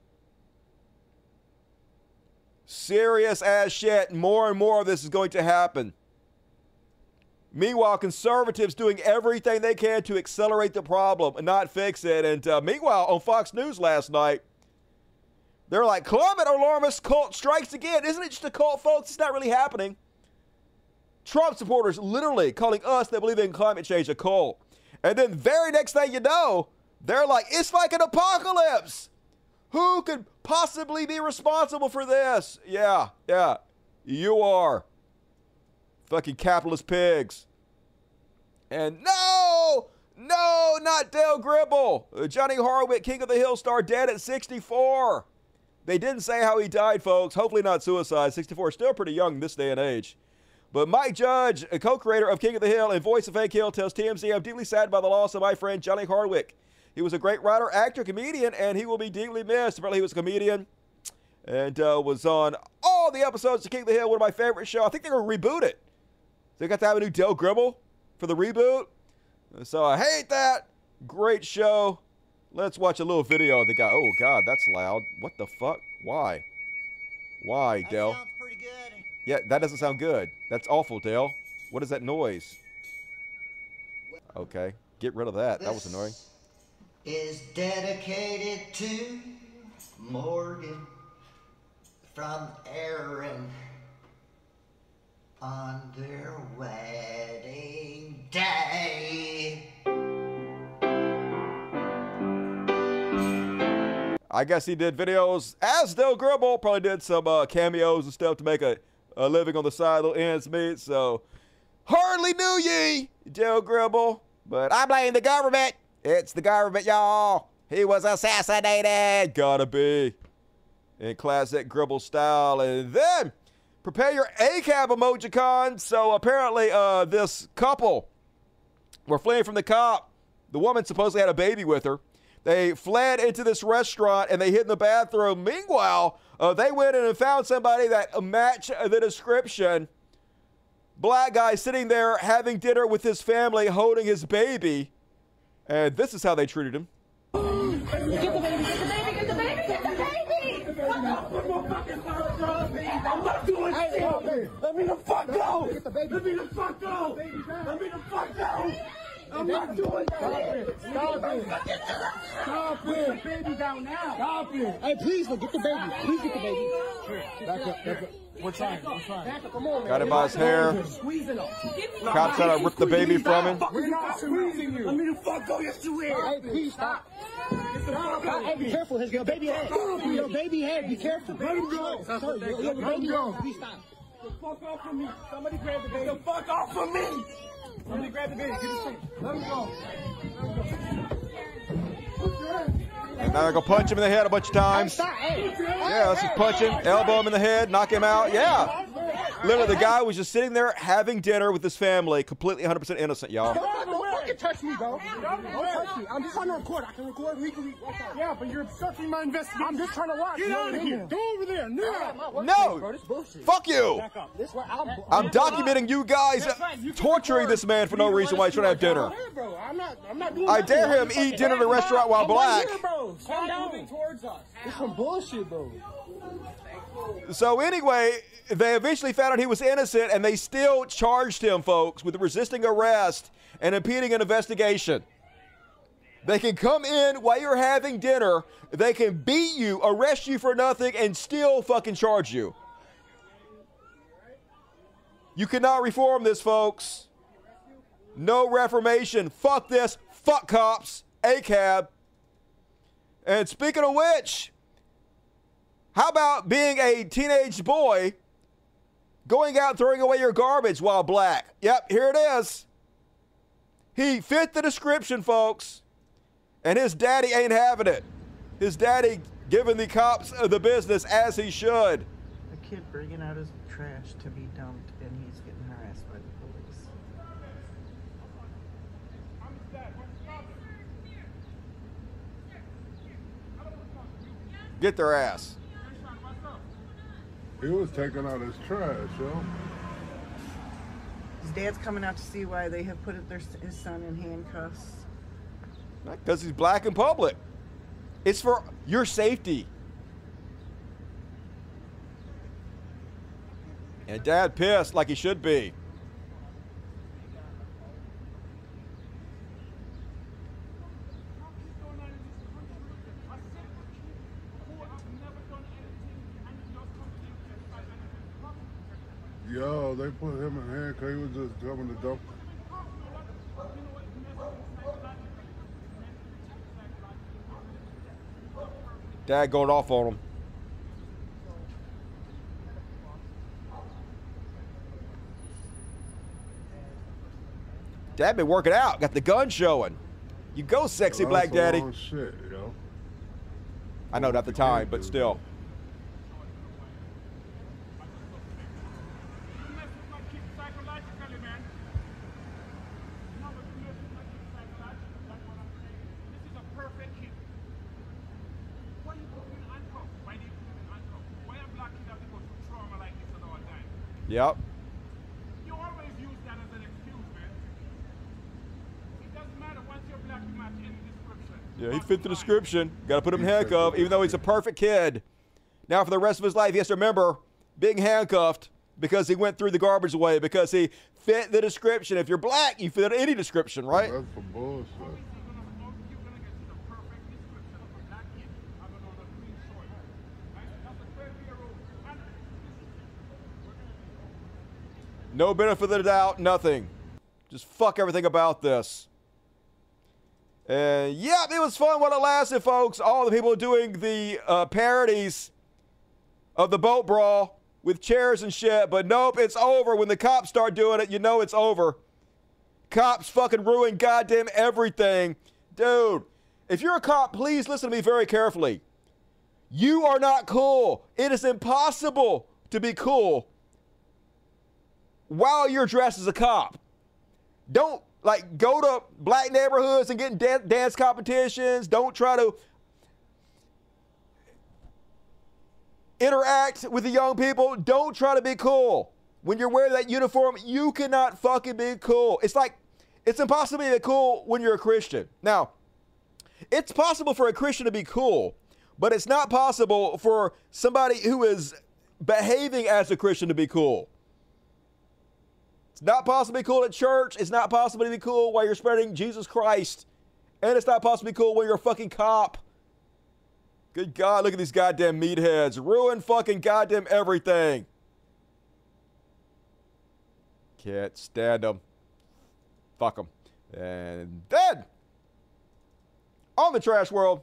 Serious as shit. More and more of this is going to happen. Meanwhile, conservatives doing everything they can to accelerate the problem and not fix it. And uh, meanwhile, on Fox News last night, they're like, climate alarmist cult strikes again. Isn't it just a cult, folks? It's not really happening. Trump supporters literally calling us that believe in climate change a cult. And then very next thing you know, they're like, it's like an apocalypse. Who could possibly be responsible for this? Yeah, yeah, you are. Fucking capitalist pigs. And no, no, not Dale Gribble. Uh, Johnny Hardwick, King of the Hill star, dead at 64. They didn't say how he died, folks. Hopefully not suicide. 64 still pretty young this day and age. But Mike Judge, a co-creator of King of the Hill and voice of Hank Hill, tells TMZ, I'm deeply saddened by the loss of my friend Johnny Hardwick. He was a great writer, actor, comedian, and he will be deeply missed. Apparently he was a comedian and uh, was on all the episodes of King of the Hill, one of my favorite shows. I think they're going to reboot it. They got to have a new Dale Gribble for the reboot. So I hate that. Great show. Let's watch a little video of the guy. Oh, God, that's loud. What the fuck? Why? Why, that Dale? Sounds pretty good. Yeah, that doesn't sound good. That's awful, Dale. What is that noise? Okay, get rid of that. That was annoying. Is dedicated to Morgan from Aaron on their wedding day. I guess he did videos as Dale Gribble. Probably did some uh, cameos and stuff to make a, a living on the side, little ends meet. So hardly knew ye, Dale Gribble. But I blame the government. It's the government, y'all. He was assassinated. Gotta be. In classic Gribble style. And then prepare your ACAB emojicon. So apparently, uh, this couple were fleeing from the cop. The woman supposedly had a baby with her. They fled into this restaurant and they hid in the bathroom. Meanwhile, uh, they went in and found somebody that matched the description Black guy sitting there having dinner with his family, holding his baby, and this is how they treated him. Get the baby, get the baby, get the baby, get the baby! I'm not doing shit. Let me the fuck go. Let me the fuck go. Let me the fuck go. I'm not doing shit. Stop it. Stop it. Put the baby down now. Stop it. Hey, please, get the baby. Please get the baby. Back up, back up. We're trying. We're trying. Back up. Come on, man. Got him by his hair. Squeezing him. Cops trying to rip the baby from him. We're not squeezing you. Let me the fuck go. Yes, you is. Hey, please stop. Get the fuck out. Hey, be careful. His your baby head. Your baby head. Be careful. Let him go. Sorry, your, your baby head. Please stop. The fuck off from me. Somebody grab the baby. The fuck off from me. Somebody grab the baby. Get his feet. Let him go. And now they're gonna punch him in the head a bunch of times. Yeah, let's just punch him, elbow him in the head, knock him out. Yeah. Literally, the guy was just sitting there having dinner with his family, completely 100% innocent, y'all. Don't fucking touch me, bro. Don't touch me. I'm just trying to record. I can record legally. Yeah, but you're obstructing my investigation. I'm just trying to watch. Get out of here. Go over there. now. No! Fuck you! This way. I'm, I'm documenting you guys torturing this man for no reason while he's trying to have dinner. I'm not. I'm not doing I nothing. dare him eat dinner at a restaurant while black. here, bro. Calm down. towards us. It's some bullshit, bro. So anyway, they eventually found out he was innocent, and they still charged him, folks, with resisting arrest and impeding an investigation. They can come in while you're having dinner. They can beat you, arrest you for nothing, and still fucking charge you. You cannot reform this, folks. No reformation. Fuck this. Fuck cops. ACAB. And speaking of which, how about being a teenage boy going out throwing away your garbage while black? Yep, here it is. He fit the description, folks. And his daddy ain't having it. His daddy giving the cops the business as he should. A kid bringing out his trash to be dumped and he's getting harassed by the police. Get their ass. He was taking out his trash, yo. His dad's coming out to see why they have put their, his son in handcuffs. Because he's black in public. It's for your safety. And dad pissed like he should be. Yo, they put him in handcuffs. He was just coming to dump. Dad going off on him. Dad been working out, got the gun showing. You go, sexy black daddy. shit, yo. I know not the time, but still. Yep. Yeah, he fit the description. Got to put him in handcuff, even though he's a perfect kid. Now, for the rest of his life, he has to remember being handcuffed because he went through the garbage away because he fit the description. If you're black, you fit any description, right? That's for bullshit. No benefit of the doubt, nothing. Just fuck everything about this. And yeah, it was fun while it lasted, folks. All the people doing the uh, parodies of the boat brawl with chairs and shit. But nope, it's over. When the cops start doing it, you know it's over. Cops fucking ruin goddamn everything. Dude, if you're a cop, please listen to me very carefully. You are not cool. It is impossible to be cool while you're dressed as a cop. Don't like go to black neighborhoods and get in dan- dance competitions. Don't try to interact with the young people. Don't try to be cool. when you're wearing that uniform, you cannot fucking be cool. It's like, it's impossible to be cool when you're a Christian. Now, it's possible for a Christian to be cool, but it's not possible for somebody who is behaving as a Christian to be cool. It's not be cool at church. It's not possible to be cool while you're spreading Jesus Christ. And it's not possible to be cool when you're a fucking cop. Good God, look at these goddamn meatheads. Ruin fucking goddamn everything. Can't stand them. Fuck them. And then, on the trash world,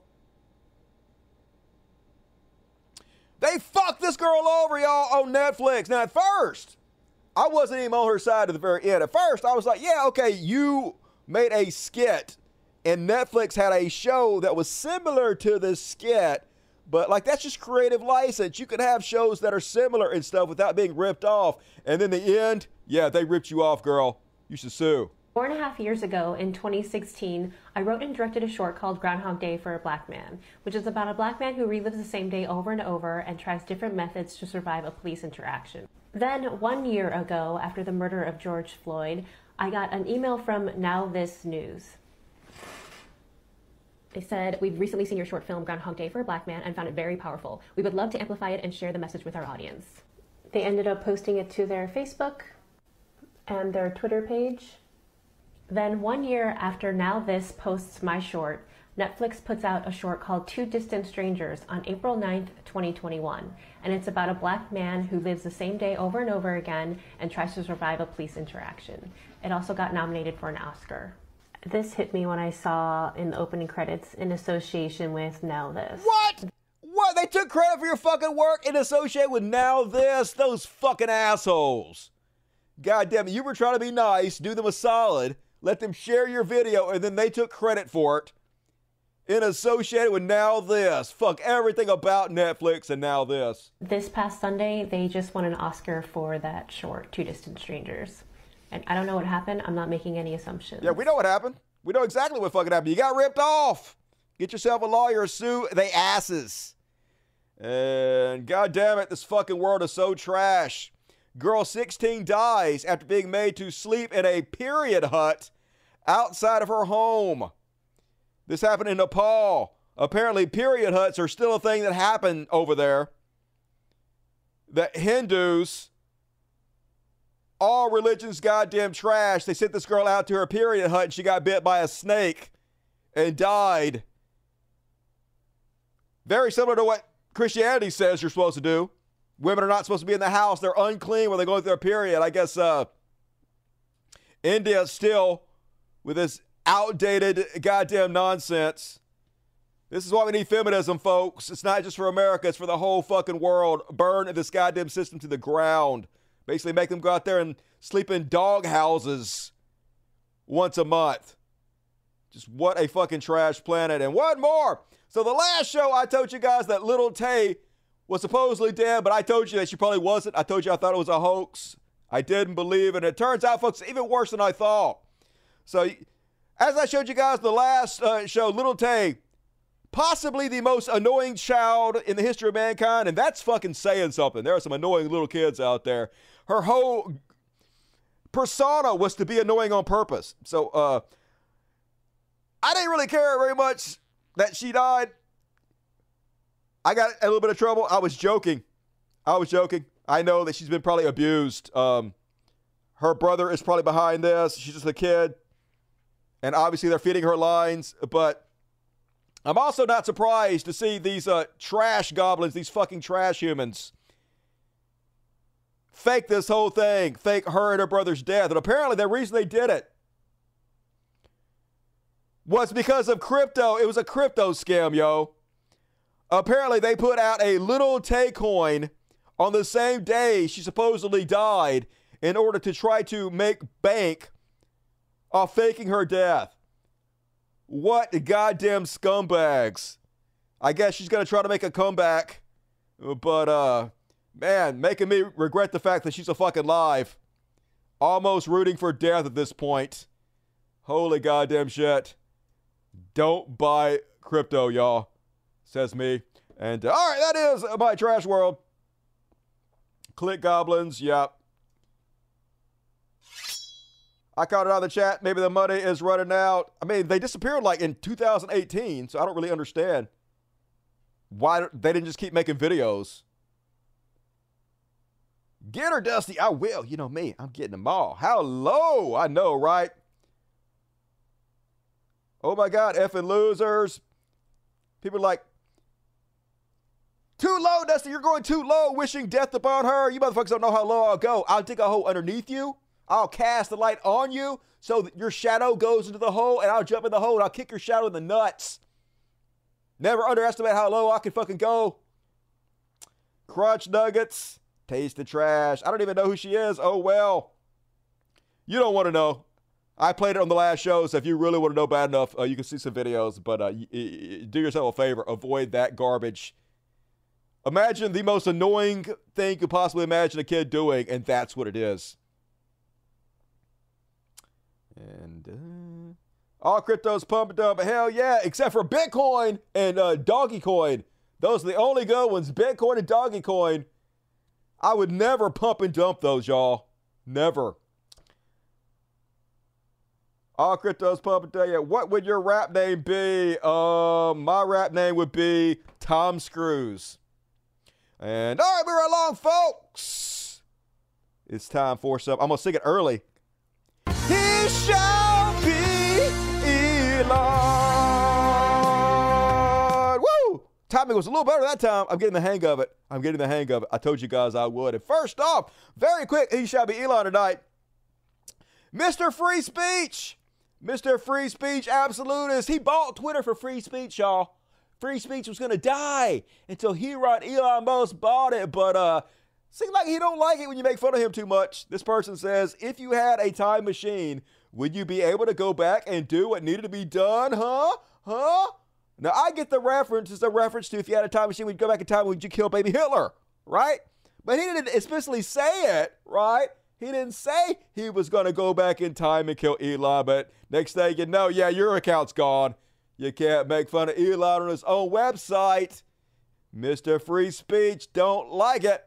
they fucked this girl over, y'all, on Netflix. Now, at first, I wasn't even on her side at the very end. At first, I was like, yeah, okay, you made a skit, and Netflix had a show that was similar to this skit, but like that's just creative license. You could have shows that are similar and stuff without being ripped off. And then the end, yeah, they ripped you off, girl. You should sue. Four and a half years ago, in 2016, I wrote and directed a short called Groundhog Day for a Black Man, which is about a black man who relives the same day over and over and tries different methods to survive a police interaction. Then, one year ago, after the murder of George Floyd, I got an email from Now This News. They said, We've recently seen your short film, Groundhog Day for a Black Man, and found it very powerful. We would love to amplify it and share the message with our audience. They ended up posting it to their Facebook and their Twitter page. Then, one year after Now This posts my short, Netflix puts out a short called Two Distant Strangers on April 9th, 2021. And it's about a black man who lives the same day over and over again and tries to survive a police interaction. It also got nominated for an Oscar. This hit me when I saw in the opening credits in association with Now This. What? What? They took credit for your fucking work in association with Now This? Those fucking assholes. God damn it. You were trying to be nice, do them a solid, let them share your video, and then they took credit for it in associated with Now This. Fuck everything about Netflix and Now This. This past Sunday, they just won an Oscar for that short, Two Distant Strangers. And I don't know what happened. I'm not making any assumptions. Yeah, we know what happened. We know exactly what fucking happened. You got ripped off. Get yourself a lawyer, sue they asses. And god damn it, this fucking world is so trash. Girl 16 dies after being made to sleep in a period hut outside of her home. This happened in Nepal. Apparently, period huts are still a thing that happen over there. The Hindus, all religions goddamn trash. They sent this girl out to her period hut and she got bit by a snake and died. Very similar to what Christianity says you're supposed to do. Women are not supposed to be in the house. They're unclean when they go through their period. I guess uh, India still with this outdated goddamn nonsense. This is why we need feminism, folks. It's not just for America, it's for the whole fucking world. Burn this goddamn system to the ground. Basically, make them go out there and sleep in dog houses once a month. Just what a fucking trash planet. And one more. So, the last show, I told you guys that Little Tay was supposedly dead, but I told you that she probably wasn't. I told you I thought it was a hoax. I didn't believe, and it turns out, folks, even worse than I thought. So, as I showed you guys the last uh, show, Little Tay, possibly the most annoying child in the history of mankind, and that's fucking saying something. There are some annoying little kids out there. Her whole persona was to be annoying on purpose. So, uh, I didn't really care very much that she died. I got a little bit of trouble. I was joking. I was joking. I know that she's been probably abused. Um, her brother is probably behind this. She's just a kid. And obviously they're feeding her lines. But I'm also not surprised to see these uh, trash goblins, these fucking trash humans, fake this whole thing, fake her and her brother's death. And apparently the reason they did it was because of crypto. It was a crypto scam, yo. Apparently, they put out a little Tay coin on the same day she supposedly died in order to try to make bank off faking her death. What goddamn scumbags. I guess she's going to try to make a comeback, but, uh, man, making me regret the fact that she's a fucking live. Almost rooting for death at this point. Holy goddamn shit. Don't buy crypto, y'all, says me. And uh, all right, that is my trash world. Click goblins, yep. I caught it out of the chat. Maybe the money is running out. I mean, they disappeared like in 2018, so I don't really understand why they didn't just keep making videos. Get her, Dusty. I will. You know me. I'm getting them all. How low? I know, right? Oh my God, effing losers. People like, too low, Dusty. You're going too low, wishing death upon her. You motherfuckers don't know how low I'll go. I'll dig a hole underneath you. I'll cast the light on you so that your shadow goes into the hole, and I'll jump in the hole and I'll kick your shadow in the nuts. Never underestimate how low I can fucking go. Crunch nuggets. Taste the trash. I don't even know who she is. Oh well. You don't want to know. I played it on the last show, so if you really want to know bad enough, uh, you can see some videos. But uh, y- y- do yourself a favor, avoid that garbage. Imagine the most annoying thing you could possibly imagine a kid doing, and that's what it is. And uh, all cryptos pumping up. Hell yeah, except for Bitcoin and uh, Doggy Those are the only good ones. Bitcoin and Doggy Coin. I would never pump and dump those, y'all. Never. All cryptos pumping tell you. What would your rap name be? Uh, my rap name would be Tom Screws. And all right, we're along, folks. It's time for some. I'm gonna sing it early. Shall be Elon. Woo! Timing was a little better that time. I'm getting the hang of it. I'm getting the hang of it. I told you guys I would. And first off, very quick, he shall be Elon tonight. Mr. Free Speech. Mr. Free Speech Absolutist. He bought Twitter for free speech, y'all. Free speech was gonna die until he right Elon Musk bought it, but uh seems like he don't like it when you make fun of him too much. This person says, if you had a time machine, would you be able to go back and do what needed to be done? Huh? Huh? Now I get the reference. It's a reference to if you had a time machine, would go back in time, would you kill baby Hitler? Right? But he didn't explicitly say it, right? He didn't say he was going to go back in time and kill Elon, but next thing you know, yeah, your account's gone. You can't make fun of Elon on his own website. Mr. Free Speech don't like it.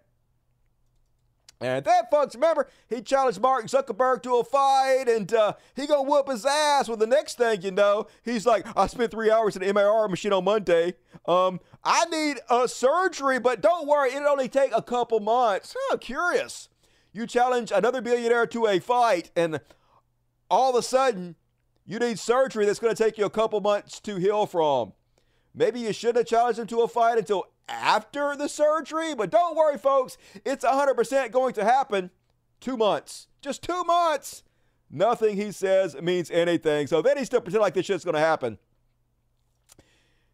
And that, folks, remember, he challenged Mark Zuckerberg to a fight, and uh, he gonna whoop his ass. Well, the next thing you know, he's like, I spent three hours in the MRI machine on Monday. Um, I need a surgery, but don't worry, it'll only take a couple months. Oh, curious. You challenge another billionaire to a fight, and all of a sudden, you need surgery that's to take you a couple months to heal from. Maybe you shouldn't have challenged him to a fight until after the surgery, but don't worry, folks. It's 100% going to happen. Two months. Just two months. Nothing he says means anything. So then he still pretend like this shit's going to happen.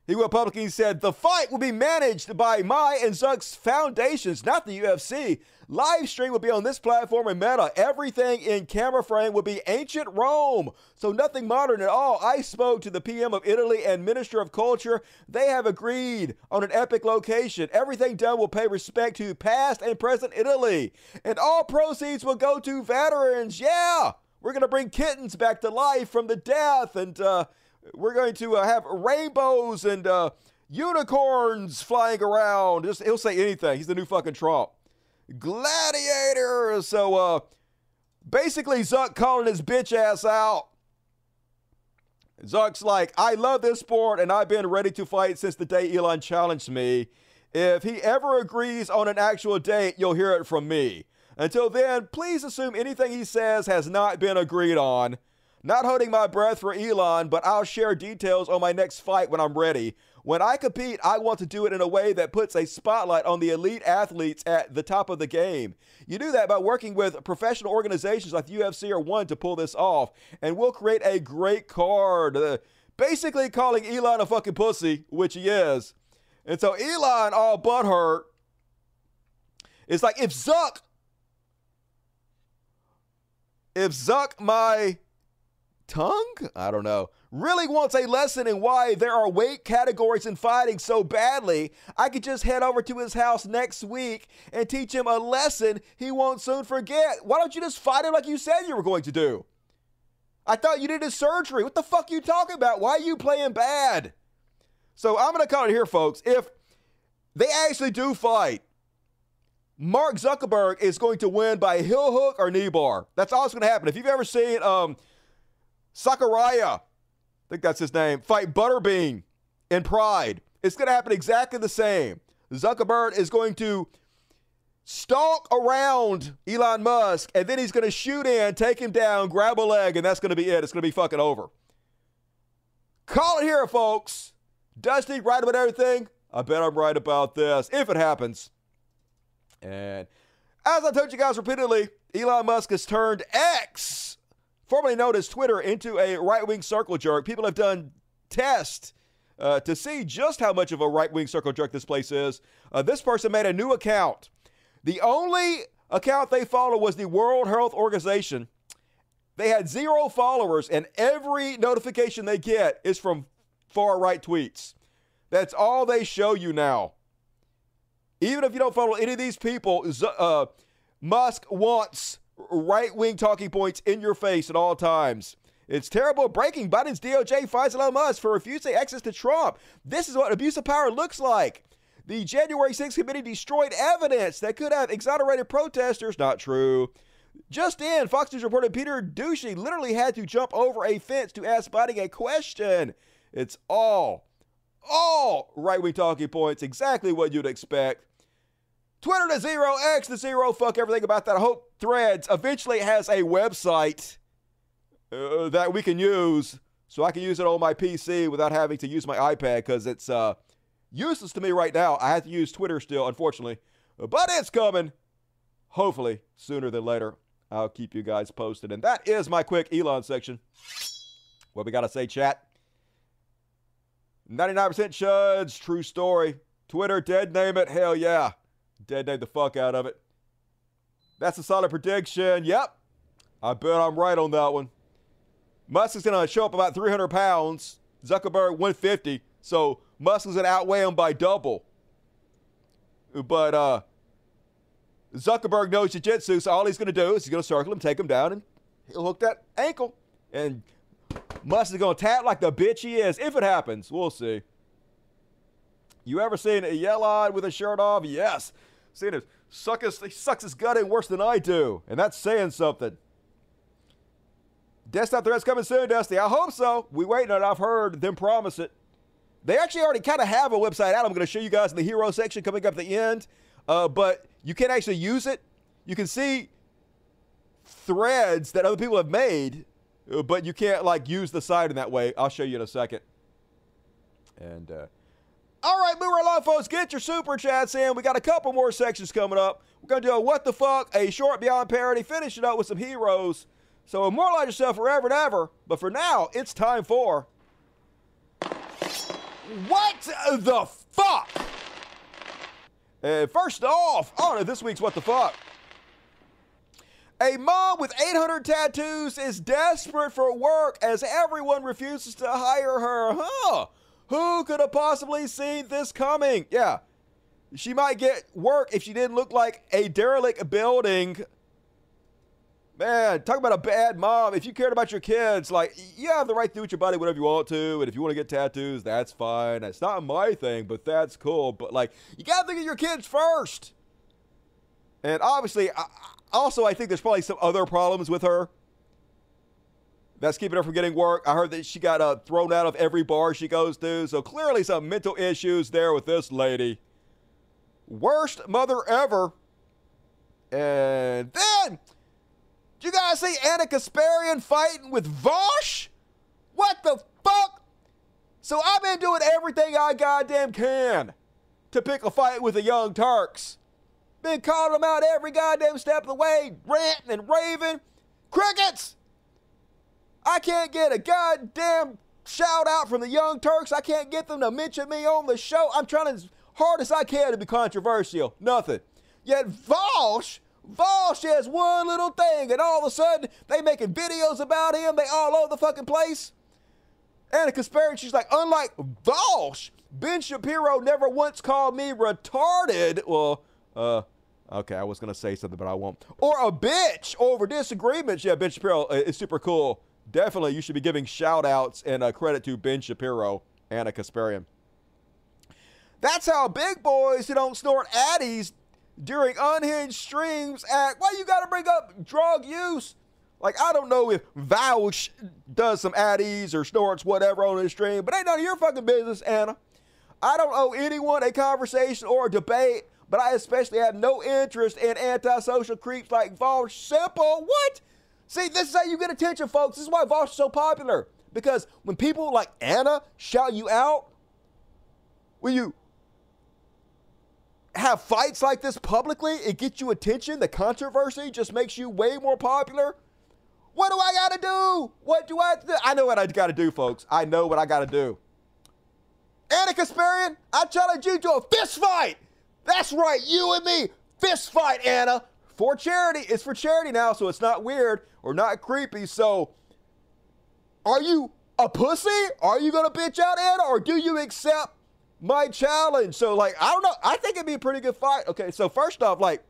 He went publicly and said the fight will be managed by my and Zuck's foundations, not the UFC. Live stream will be on this platform and Meta. Everything in camera frame will be ancient Rome, so nothing modern at all. I spoke to the PM of Italy and Minister of Culture. They have agreed on an epic location. Everything done will pay respect to past and present Italy, and all proceeds will go to veterans. Yeah, we're gonna bring kittens back to life from the death, and uh, we're going to uh, have rainbows and uh, unicorns flying around. Just he'll say anything. He's the new fucking Trump. Gladiator. So uh basically Zuck calling his bitch ass out. Zuck's like, I love this sport and I've been ready to fight since the day Elon challenged me. If he ever agrees on an actual date, you'll hear it from me. Until then, please assume anything he says has not been agreed on. Not holding my breath for Elon, but I'll share details on my next fight when I'm ready. When I compete, I want to do it in a way that puts a spotlight on the elite athletes at the top of the game. You do that by working with professional organizations like UFC or One to pull this off, and we'll create a great card. Uh, basically, calling Elon a fucking pussy, which he is. And so Elon, all butthurt, it's like if Zuck, if Zuck, my tongue, I don't know, really wants a lesson in why there are weight categories in fighting so badly, I could just head over to his house next week and teach him a lesson he won't soon forget. Why don't you just fight him like you said you were going to do? I thought you did his surgery. What the fuck are you talking about? Why are you playing bad? So I'm going to call it here, folks. If they actually do fight, Mark Zuckerberg is going to win by heel hook or knee bar. That's all that's going to happen. If you've ever seen um, Sakuraba, think that's his name, fight Butterbean in Pride, it's going to happen exactly the same. Zuckerberg is going to stalk around Elon Musk, and then he's going to shoot in, take him down, grab a leg, and that's going to be it. It's going to be fucking over. Call it here, folks. Dusty, right about everything? I bet I'm right about this, if it happens. And as I told you guys repeatedly, Elon Musk has turned X, formerly known as Twitter, into a right wing circle jerk. People have done tests uh, to see just how much of a right wing circle jerk this place is. Uh, this person made a new account. The only account they follow was the World Health Organization. They had zero followers, and every notification they get is from far right tweets. That's all they show you now. Even if you don't follow any of these people, uh, Musk wants right wing talking points in your face at all times. It's terrible. Breaking Biden's DOJ fines Elon Musk for refusing access to Trump. This is what abuse of power looks like. The January 6th committee destroyed evidence that could have exonerated protesters. Not true. Just in, Fox News reported Peter Doocy literally had to jump over a fence to ask Biden a question. It's all, all right wing talking points, exactly what you'd expect. Twitter to zero, X to zero, fuck everything about that. I hope Threads eventually has a website uh, that we can use so I can use it on my PC without having to use my iPad because it's uh, useless to me right now. I have to use Twitter still, unfortunately, but it's coming. Hopefully, sooner than later. I'll keep you guys posted. And that is my quick Elon section. What we got to say, chat? 99% Chuds, true story. Twitter, dead name it, hell yeah. Dead name the fuck out of it. That's a solid prediction. Yep. I bet I'm right on that one. Musk is going to show up about 300 pounds. Zuckerberg 150. So Musk is going to outweigh him by double. But uh, Zuckerberg knows jiu-jitsu, so all he's going to do is he's going to circle him, take him down, and he'll hook that ankle. And Musk is going to tap like the bitch he is. If it happens, we'll see. You ever seen a yell with a shirt off? Yes. Seen him suck his, he sucks his gut in worse than I do, and that's saying something. Desktop threads coming soon, Dusty. I hope so. We waiting on it. I've heard them promise it. They actually already kind of have a website out. I'm going to show you guys in the hero section coming up at the end. Uh, but you can actually use it. You can see threads that other people have made, uh, but you can't like use the site in that way. I'll show you in a second. And uh, all right, move right along, folks. Get your super chats in. We got a couple more sections coming up. We're gonna do a what the fuck, a short beyond parody, finish it up with some heroes. So immortalize yourself forever and ever. But for now, it's time for what the fuck. And first off, on this week's What the Fuck. A mom with 800 tattoos is desperate for work as everyone refuses to hire her. Huh? Who could have possibly seen this coming? Yeah. She might get work if she didn't look like a derelict building. Man, talk about a bad mom. If you cared about your kids, like, you have the right to do with your body whatever you want to. And if you want to get tattoos, that's fine. It's not my thing, but that's cool. But, like, you got to think of your kids first. And obviously, I, also, I think there's probably some other problems with her that's keeping her from getting work. I heard that she got uh, thrown out of every bar she goes to. So clearly, some mental issues there with this lady. Worst mother ever. And then did you guys see Ana Kasparian fighting with Vaush? What the fuck? So I've been doing everything I goddamn can to pick a fight with the Young Turks. Been calling them out every goddamn step of the way, ranting and raving. Crickets! I can't get a goddamn shout out from the Young Turks. I can't get them to mention me on the show. I'm trying as hard as I can to be controversial. Nothing. Yet Vaush Vosh has one little thing, and all of a sudden they making videos about him. They all over the fucking place. And a conspiracy, she's like, unlike Vaush, Ben Shapiro never once called me retarded. Well, uh, okay, I was gonna say something, but I won't. Or a bitch over disagreements. Yeah, Ben Shapiro uh, is super cool. Definitely, you should be giving shout outs and uh, credit to Ben Shapiro and Ana Kasparian. That's how big boys who don't snort addies during unhinged streams act. Why you got to bring up drug use? Like, I don't know if Vaush does some addies or snorts whatever on his stream, but ain't none of your fucking business, Anna. I don't owe anyone a conversation or a debate, but I especially have no interest in antisocial creeps like Vaush. Simple. What? See, this is how you get attention, folks. This is why Vaush is so popular. Because when people like Anna shout you out, when you have fights like this publicly, it gets you attention. The controversy just makes you way more popular. What do I got to do? What do I do? I know what I got to do, folks. I know what I got to do. Anna Kasparian, I challenge you to a fist fight. That's right, you and me. Fist fight, Anna. For charity. It's for charity now, so it's not weird or not creepy. So, are you a pussy? Are you to bitch out, Anna, or do you accept my challenge? So, like, I don't know. I think it'd be a pretty good fight. Okay, so first off, like,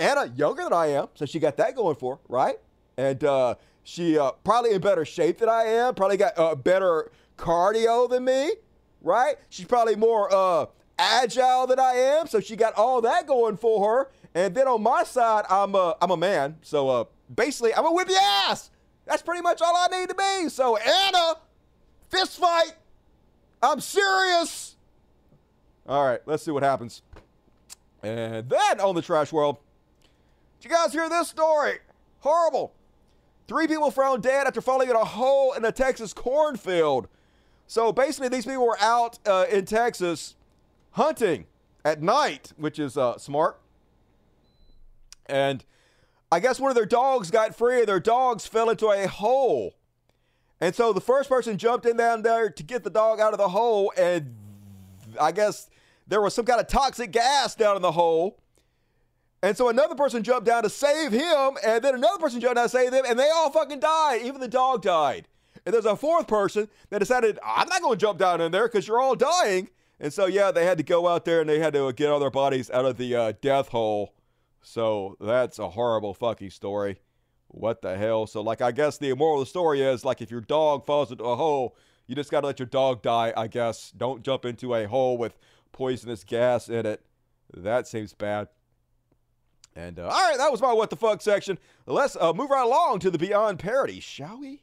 Anna, younger than I am, so she got that going for, her, right? And uh, she uh, probably in better shape than I am, probably got uh, better cardio than me, right? She's probably more uh, agile than I am, so she got all that going for her. And then on my side, I'm a, I'm a man, so uh, basically, I'm gonna whip your ass. That's pretty much all I need to be. So Anna, fist fight. I'm serious. All right, let's see what happens. And then on the trash world, did you guys hear this story? Horrible. Three people found dead after falling in a hole in a Texas cornfield. So basically, these people were out uh, in Texas hunting at night, which is uh, smart. And I guess one of their dogs got free, and their dogs fell into a hole. And so the first person jumped in down there to get the dog out of the hole, and I guess there was some kind of toxic gas down in the hole. And so another person jumped down to save him, and then another person jumped down to save them, and they all fucking died. Even the dog died. And there's a fourth person that decided, I'm not going to jump down in there because you're all dying. And so, yeah, they had to go out there and they had to get all their bodies out of the uh, death hole. So that's a horrible fucking story. What the hell? So, like, I guess the moral of the story is, like, if your dog falls into a hole, you just got to let your dog die, I guess. Don't jump into a hole with poisonous gas in it. That seems bad. And, uh, all right, that was my what the fuck section. Let's uh, move right along to the Beyond Parody, shall we?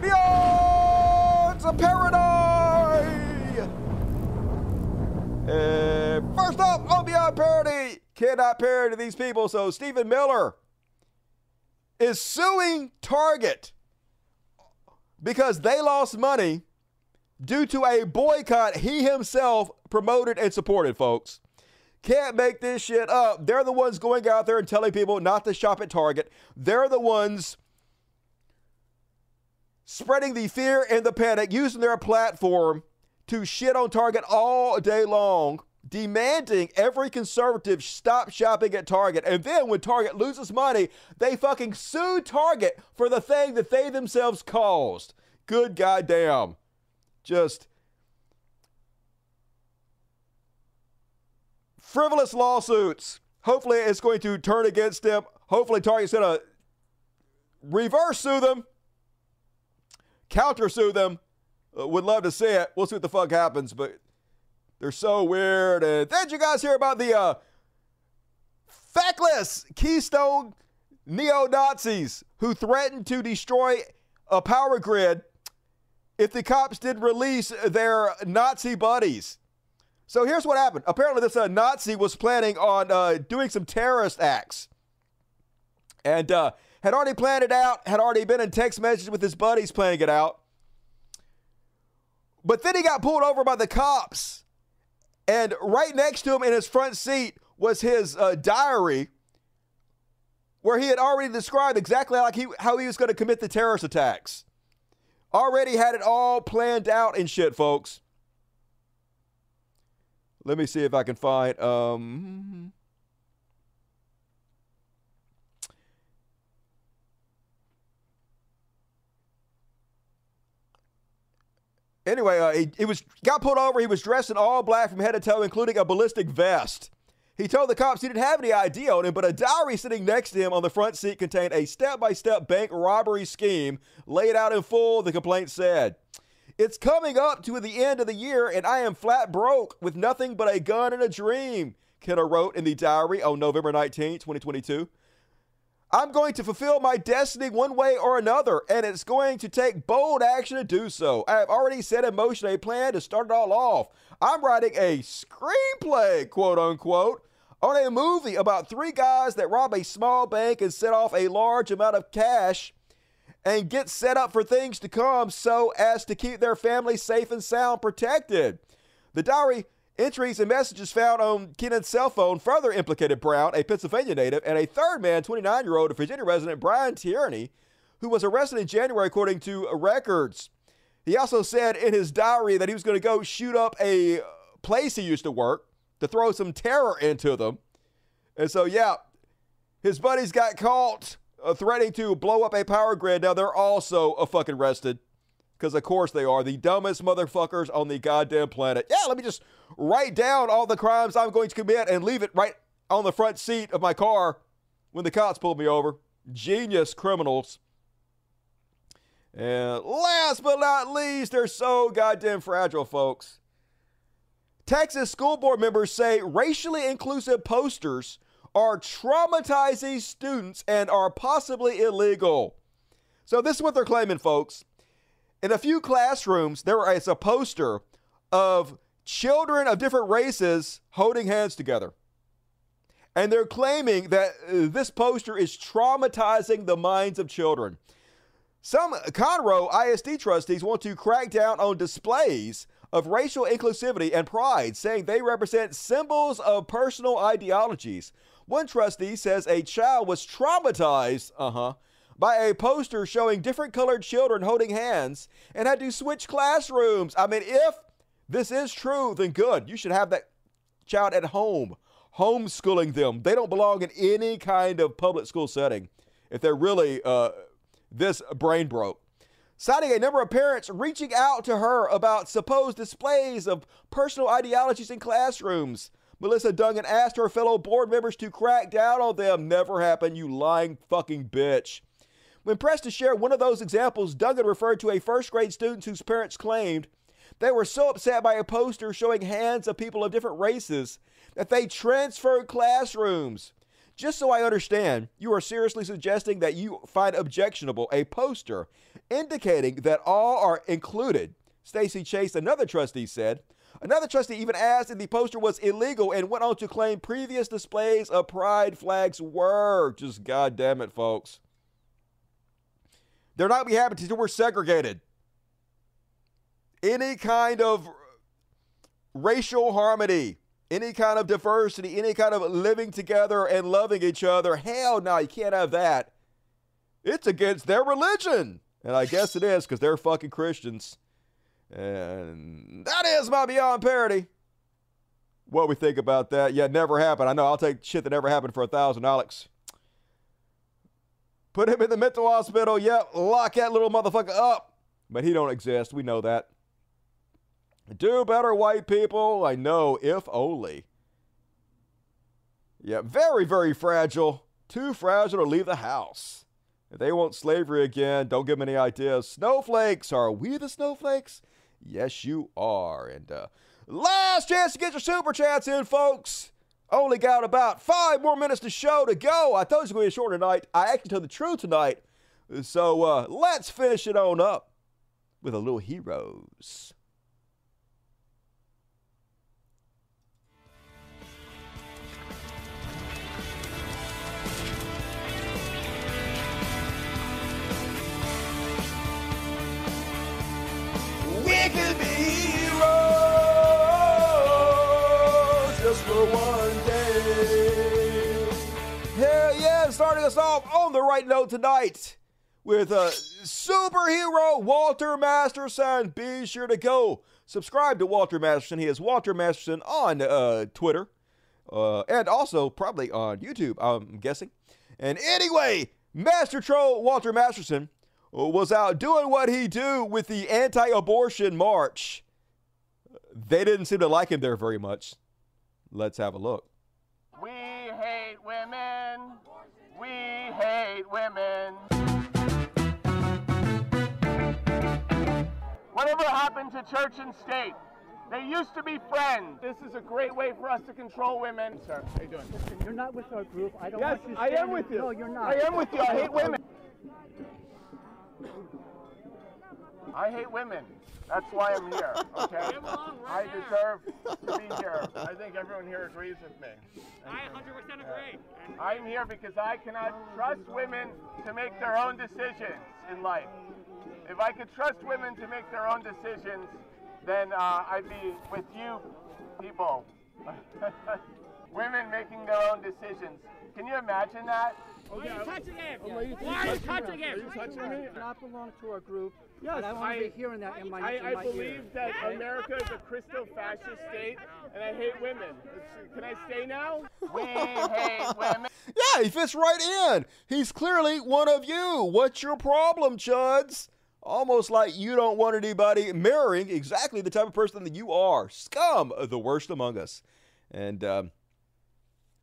Beyond the Parody! And first up on Parody, cannot parody these people, so Stephen Miller is suing Target because they lost money due to a boycott he himself promoted and supported, folks. Can't make this shit up. They're the ones going out there and telling people not to shop at Target. They're the ones spreading the fear and the panic, using their platform to shit on Target all day long, demanding every conservative stop shopping at Target. And then when Target loses money, they fucking sue Target for the thing that they themselves caused. Good goddamn. Just frivolous lawsuits. Hopefully, it's going to turn against them. Hopefully, Target's going to reverse sue them, counter sue them. Uh, would love to see it. We'll see what the fuck happens, but they're so weird. And did you guys hear about the uh, feckless Keystone neo Nazis who threatened to destroy a power grid if the cops did release their Nazi buddies? So here's what happened. Apparently, this uh, Nazi was planning on uh, doing some terrorist acts and uh, had already planned it out, had already been in text messages with his buddies planning it out. But then he got pulled over by the cops. And right next to him in his front seat was his uh, diary where he had already described exactly like he, how he was going to commit the terrorist attacks. Already had it all planned out and shit, folks. Let me see if I can find. Um, anyway, uh, he, he was got pulled over. He was dressed in all black from head to toe, including a ballistic vest. He told the cops he didn't have any ID on him, but a diary sitting next to him on the front seat contained a step by step bank robbery scheme laid out in full, the complaint said. It's coming up to the end of the year, and I am flat broke with nothing but a gun and a dream, Kenna wrote in the diary on November 19, 2022. I'm going to fulfill my destiny one way or another, and it's going to take bold action to do so. I have already set in motion a plan to start it all off. I'm writing a screenplay, quote unquote, on a movie about three guys that rob a small bank and set off a large amount of cash and get set up for things to come so as to keep their family safe and sound protected. The diary entries and messages found on Kennan's cell phone further implicated Brown, a Pennsylvania native, and a third man, 29 year old Virginia resident Brian Tierney, who was arrested in January according to records. He also said in his diary that he was going to go shoot up a place he used to work to throw some terror into them. And so, yeah, his buddies got caught uh, threatening to blow up a power grid. Now they're also a fucking arrested. Because of course they are the dumbest motherfuckers on the goddamn planet. Yeah, let me just write down all the crimes I'm going to commit and leave it right on the front seat of my car when the cops pull me over. Genius criminals. And last but not least, they're so goddamn fragile, folks. Texas school board members say racially inclusive posters are traumatizing students and are possibly illegal. So, this is what they're claiming, folks. In a few classrooms, there is a poster of children of different races holding hands together. And they're claiming that uh, this poster is traumatizing the minds of children. Some Conroe ISD trustees want to crack down on displays of racial inclusivity and pride, saying they represent symbols of personal ideologies. One trustee says a child was traumatized, uh huh, by a poster showing different colored children holding hands and had to switch classrooms. I mean, if this is true, then good. You should have that child at home, homeschooling them. They don't belong in any kind of public school setting if they're really uh, this brain broke. Citing a number of parents reaching out to her about supposed displays of personal ideologies in classrooms. Melissa Dungan asked her fellow board members to crack down on them. Never happened, you lying fucking bitch. When pressed to share one of those examples, Dungan referred to a first grade student whose parents claimed they were so upset by a poster showing hands of people of different races that they transferred classrooms. Just so I understand, you are seriously suggesting that you find objectionable a poster indicating that all are included. Stacy Chase, another trustee, said. Another trustee even asked if the poster was illegal and went on to claim previous displays of pride flags were. Just goddamn it, folks. They're not going to be happy until we're segregated. Any kind of racial harmony, any kind of diversity, any kind of living together and loving each other. Hell no, you can't have that. It's against their religion. And I guess it is because they're fucking Christians. And that is my Beyond Parody. What we think about that? Yeah, never happened. I know. I'll take shit that never happened for a thousand Alex. Put him in the mental hospital. Yep, lock that little motherfucker up. But he don't exist. We know that. Do better, white people. I know, if only. Yeah, very, very fragile. Too fragile to leave the house. If they want slavery again, don't give them any ideas. Snowflakes. Are we the snowflakes? Yes, you are. And uh, last chance to get your super chats in, folks. Only got about five more minutes to show to go. I you it was going to be short tonight. I actually told the truth tonight. So uh, let's finish it on up with a little heroes. We could be starting us off on the right note tonight with a superhero Walter Masterson. Be sure to go subscribe to Walter Masterson. He is Walter Masterson on uh, Twitter uh, and also probably on YouTube, I'm guessing. And anyway, Master Troll Walter Masterson was out doing what he do with the anti-abortion march. They didn't seem to like him there very much. Let's have a look. We hate women. We hate women. Whatever happened to church and state? They used to be friends. This is a great way for us to control women. Sir, how are you doing? Listen, you're not with our group. I don't Yes, want you I am with you. No, you're not. I am with you. I hate women. I hate women. That's why I'm here. Okay. I deserve to be here. I think everyone here agrees with me. I 100% agree. I'm here because I cannot trust women to make their own decisions in life. If I could trust women to make their own decisions, then uh, I'd be with you people. women making their own decisions. Can you imagine that? Why are you touching him? Why are you touching touching him? Are you touching me? does not belong to our group. Yes, and I want to be hearing that in my, I, in I my believe ear. that America is a Christo-fascist state, and I hate women. Can I stay now? We hate women. Yeah, he fits right in. He's clearly one of you. What's your problem, Chuds? Almost like you don't want anybody mirroring exactly the type of person that you are. Scum, the worst among us. And um,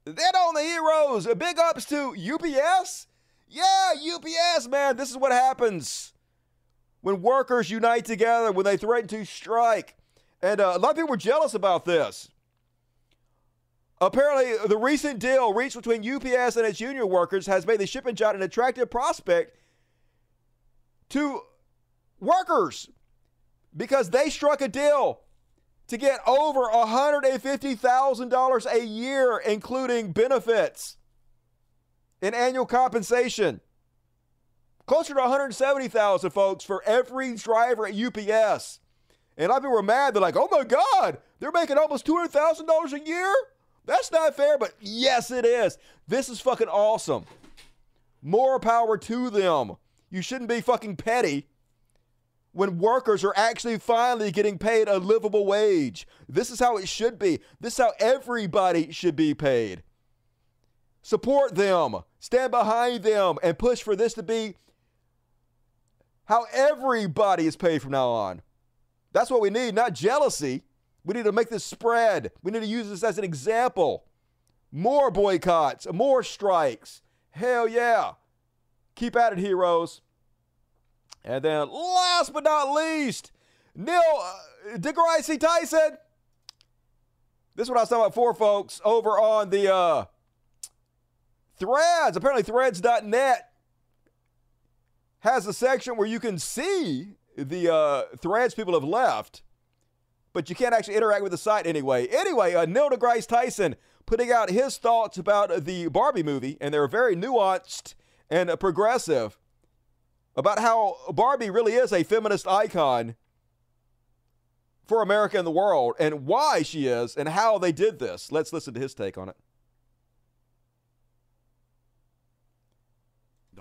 then on the heroes, big ups to UPS. Yeah, UPS, man, this is what happens when workers unite together, when they threaten to strike. And uh, a lot of people were jealous about this. Apparently, the recent deal reached between UPS and its union workers has made the shipping job an attractive prospect to workers because they struck a deal to get over $150,000 a year, including benefits and annual compensation. Closer to 170,000 folks for every driver at UPS. And a lot of people were mad. They're like, oh my God, they're making almost $200,000 a year? That's not fair, but yes, it is. This is fucking awesome. More power to them. You shouldn't be fucking petty when workers are actually finally getting paid a livable wage. This is how it should be. This is how everybody should be paid. Support them, stand behind them, and push for this to be how everybody is paid from now on. That's what we need, not jealousy. We need to make this spread. We need to use this as an example. More boycotts, more strikes. Hell yeah. Keep at it, heroes. And then, last but not least, Neil uh, deGrasse Tyson. This is what I was talking about before, folks, over on the uh, threads. Apparently, threads.net has a section where you can see the uh, threads people have left, but you can't actually interact with the site anyway. Anyway, uh, Neil deGrasse Tyson putting out his thoughts about the Barbie movie, and they're very nuanced and uh, progressive about how Barbie really is a feminist icon for America and the world, and why she is, and how they did this. Let's listen to his take on it.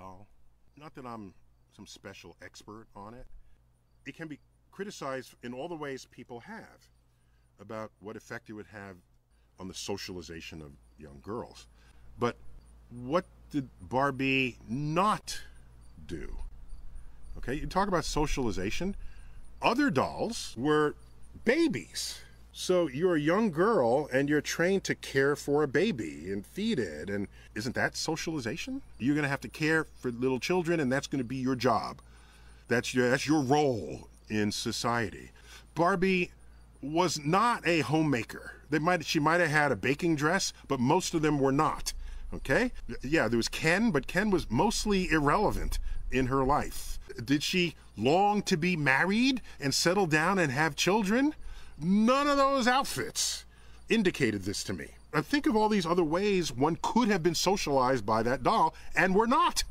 doll. Not that I'm some special expert on it. It can be criticized in all the ways people have about what effect it would have on the socialization of young girls. But what did Barbie not do? Okay, you talk about socialization. Other dolls were babies. So you're a young girl and you're trained to care for a baby and feed it. And isn't that socialization? You're going to have to care for little children and that's going to be your job. That's your, that's your role in society. Barbie was not a homemaker. They might, she might have had a baking dress, but most of them were not. Okay? Yeah, there was Ken, but Ken was mostly irrelevant in her life. Did she long to be married and settle down and have children? None of those outfits indicated this to me. I think of all these other ways one could have been socialized by that doll, and we're not.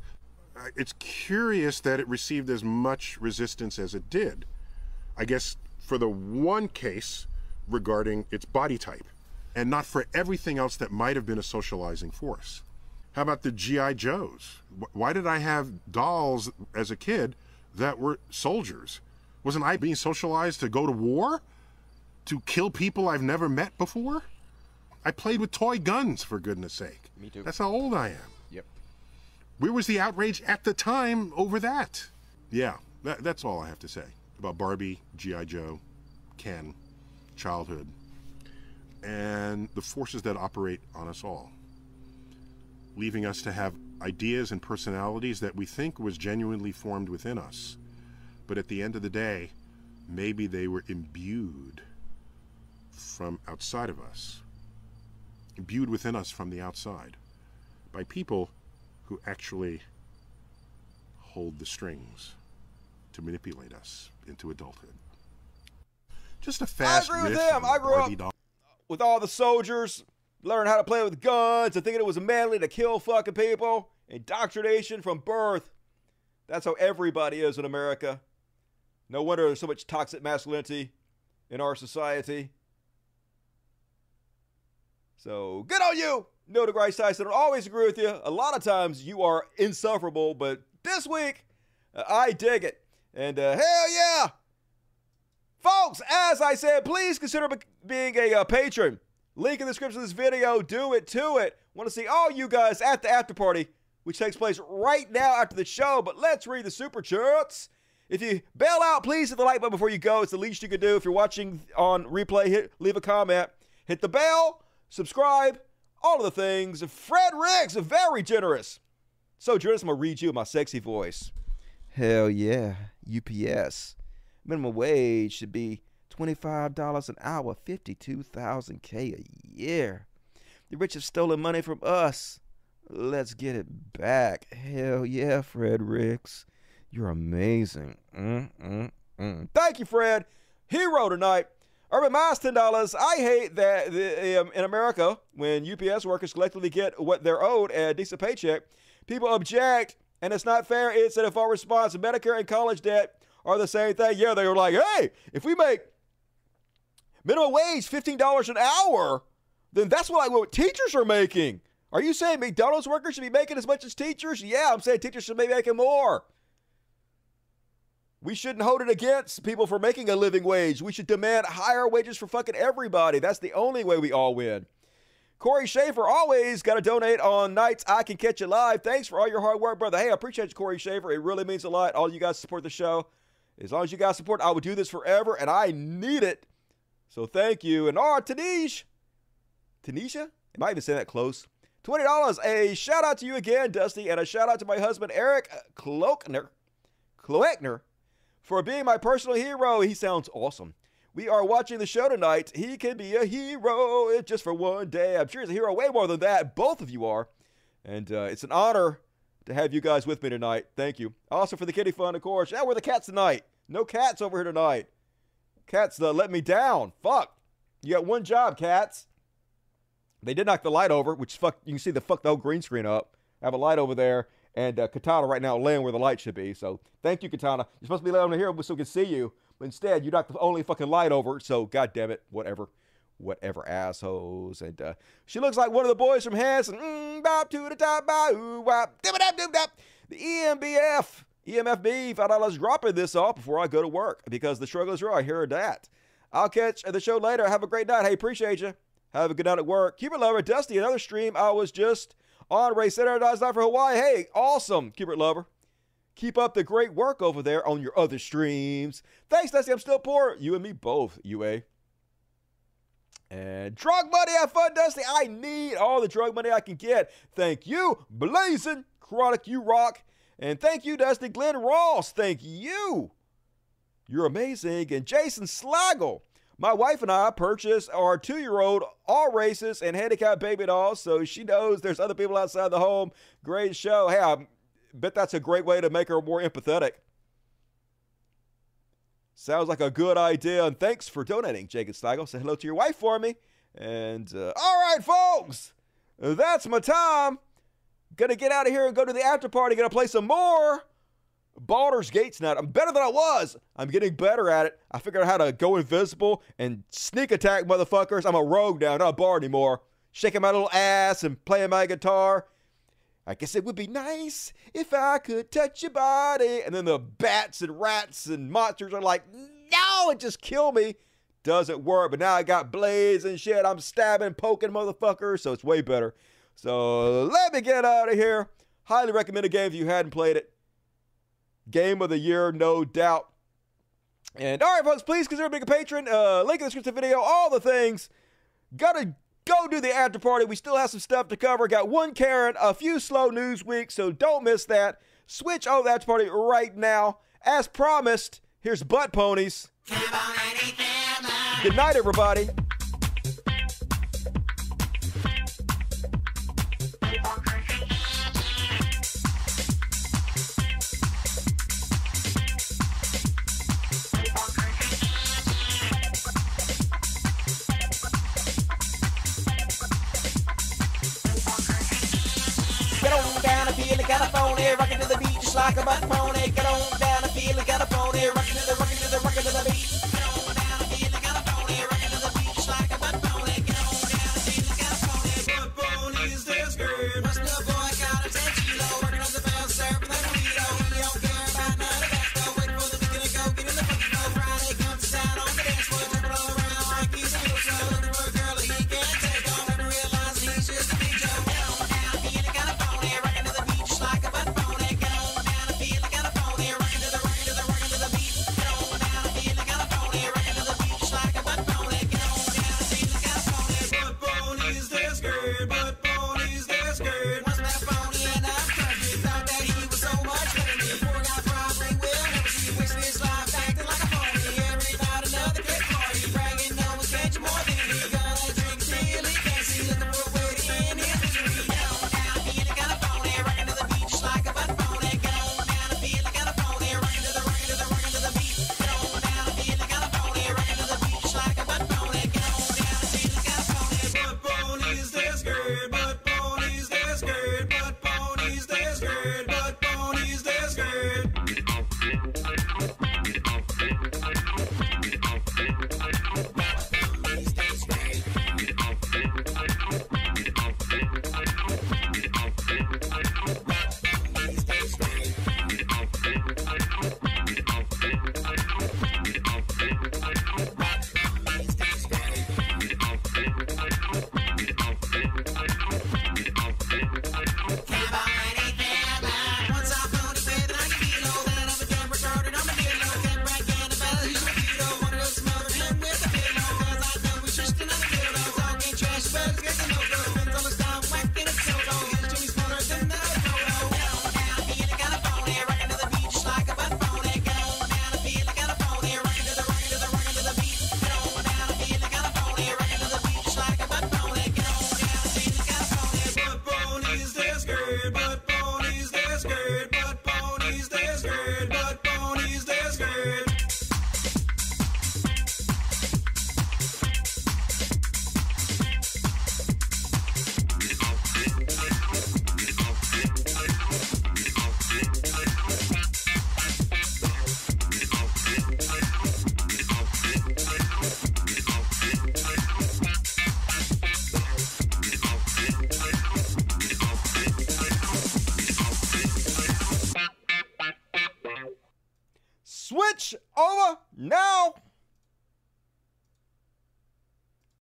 Uh, It's curious that it received as much resistance as it did. I guess for the one case regarding its body type, and not for everything else that might have been a socializing force. How about the G.I. Joes? Why did I have dolls as a kid that were soldiers? Wasn't I being socialized to go to war? To kill people I've never met before? I played with toy guns, for goodness sake. Me too. That's how old I am. Yep. Where was the outrage at the time over that? Yeah, that, that's all I have to say about Barbie, G.I. Joe, Ken, childhood, and the forces that operate on us all, leaving us to have ideas and personalities that we think was genuinely formed within us. But at the end of the day, maybe they were imbued from outside of us, imbued within us from the outside by people who actually hold the strings to manipulate us into adulthood. Just a fast I agree with him. I grew up doll. with all the soldiers, learning how to play with guns and thinking it was manly to kill fucking people. Indoctrination from birth. That's how everybody is in America. No wonder there's so much toxic masculinity in our society. So good on you, Neil deGrasse Tyson. I always agree with you. A lot of times you are insufferable, but this week uh, I dig it. And uh, hell yeah, folks! As I said, please consider be- being a uh, patron. Link in the description of this video. Do it to it. Want to see all you guys at the after party, which takes place right now after the show. But let's read the super chats. If you bail out, please hit the like button before you go. It's the least you can do. If you're watching on replay, hit leave a comment, hit the bell, subscribe, all of the things. Fred Riggs, very generous. So generous, I'm gonna read you my sexy voice. Hell yeah, UPS. Minimum wage should be $25 an hour, 52,000 K a year. The rich have stolen money from us. Let's get it back. Hell yeah, Fred Riggs. You're amazing. Mm-mm-mm. Thank you, Fred. Hero tonight. Urban Miles, ten dollars. I hate that the, um, in America, when UPS workers collectively get what they're owed a decent paycheck, people object, and it's not fair. It's a default response. Medicare and college debt are the same thing. Yeah, they were like, hey, if we make minimum wage fifteen dollars an hour, then that's what like what teachers are making. Are you saying McDonald's workers should be making as much as teachers? Yeah, I'm saying teachers should be making more. We shouldn't hold it against people for making a living wage. We should demand higher wages for fucking everybody. That's the only way we all win. Corey Schaefer always got to donate on nights I can catch you live. Thanks for all your hard work, brother. Hey, I appreciate you, Corey Schaefer. It really means a lot. All you guys support the show. As long as you guys support, I would do this forever, and I need it. So thank you. And oh, Tanish. Tanisha? Am I even saying that close? $20. A shout out to you again, Dusty, and a shout out to my husband, Eric Kloekner. Kloekner for being my personal hero. He sounds awesome. We are watching the show tonight. He can be a hero just for one day. I'm sure he's a hero way more than that. Both of you are. And uh, it's an honor to have you guys with me tonight. Thank you. Also for the kitty fun, of course. Yeah, we're the cats tonight. No cats over here tonight. Cats uh, let me down. Fuck. You got one job, cats. They did knock the light over, which fuck. You can see the fuck the whole green screen up. I have a light over there, and uh, Katana right now laying where the light should be. So thank you, Katana. You're supposed to be laying over here so we can see you, but instead you knocked the only fucking light over. So god damn it, whatever, whatever, assholes. And uh, she looks like one of the boys from Hanson. Mm, bop to the top, bop, wop, dip, dip, dip. The EMBF, EMFB, five dollars dropping this off before I go to work because the struggle is real. I hear that. I'll catch the show later. Have a great night. Hey, appreciate you. Have a good night at work. Keep it lover, Dusty. Another stream I was just on Ray Center Night for Hawaii. Hey, awesome. Keep it lover. Keep up the great work over there on your other streams. Thanks, Dusty. I'm still poor. You and me both, UA. And drug money, have fun, Dusty. I need all the drug money I can get. Thank you, Blazing Chronic, you rock. And thank you, Dusty Glenn Ross. Thank you. You're amazing. And Jason Slaggle. My wife and I purchased our two year old all races and handicapped baby dolls, so she knows there's other people outside the home. Great show. Hey, I bet that's a great way to make her more empathetic. Sounds like a good idea, and thanks for donating, Jacob Steigel. Say hello to your wife for me. And uh, all right, folks, that's my time. Gonna get out of here and go to the after party. Gonna play some more Baldur's Gate's tonight. I'm better than I was. I'm getting better at it. I figured out how to go invisible and sneak attack motherfuckers. I'm a rogue now, not a bard anymore. Shaking my little ass and playing my guitar. I guess it would be nice if I could touch your body. And then the bats and rats and monsters are like, no, it just kill me. Doesn't work. But now I got blades and shit. I'm stabbing, poking motherfuckers. So it's way better. So let me get out of here. Highly recommend a game if you hadn't played it. Game of the year, no doubt. And all right, folks, please consider being a patron. Uh, link in the description video, all the things. Gotta go do the after party. We still have some stuff to cover. Got one Karen, a few slow news weeks, so don't miss that. Switch over the after party right now. As promised, here's Butt Ponies. Good night, everybody. California, rockin' to the beat just like a butt pony. Get on down.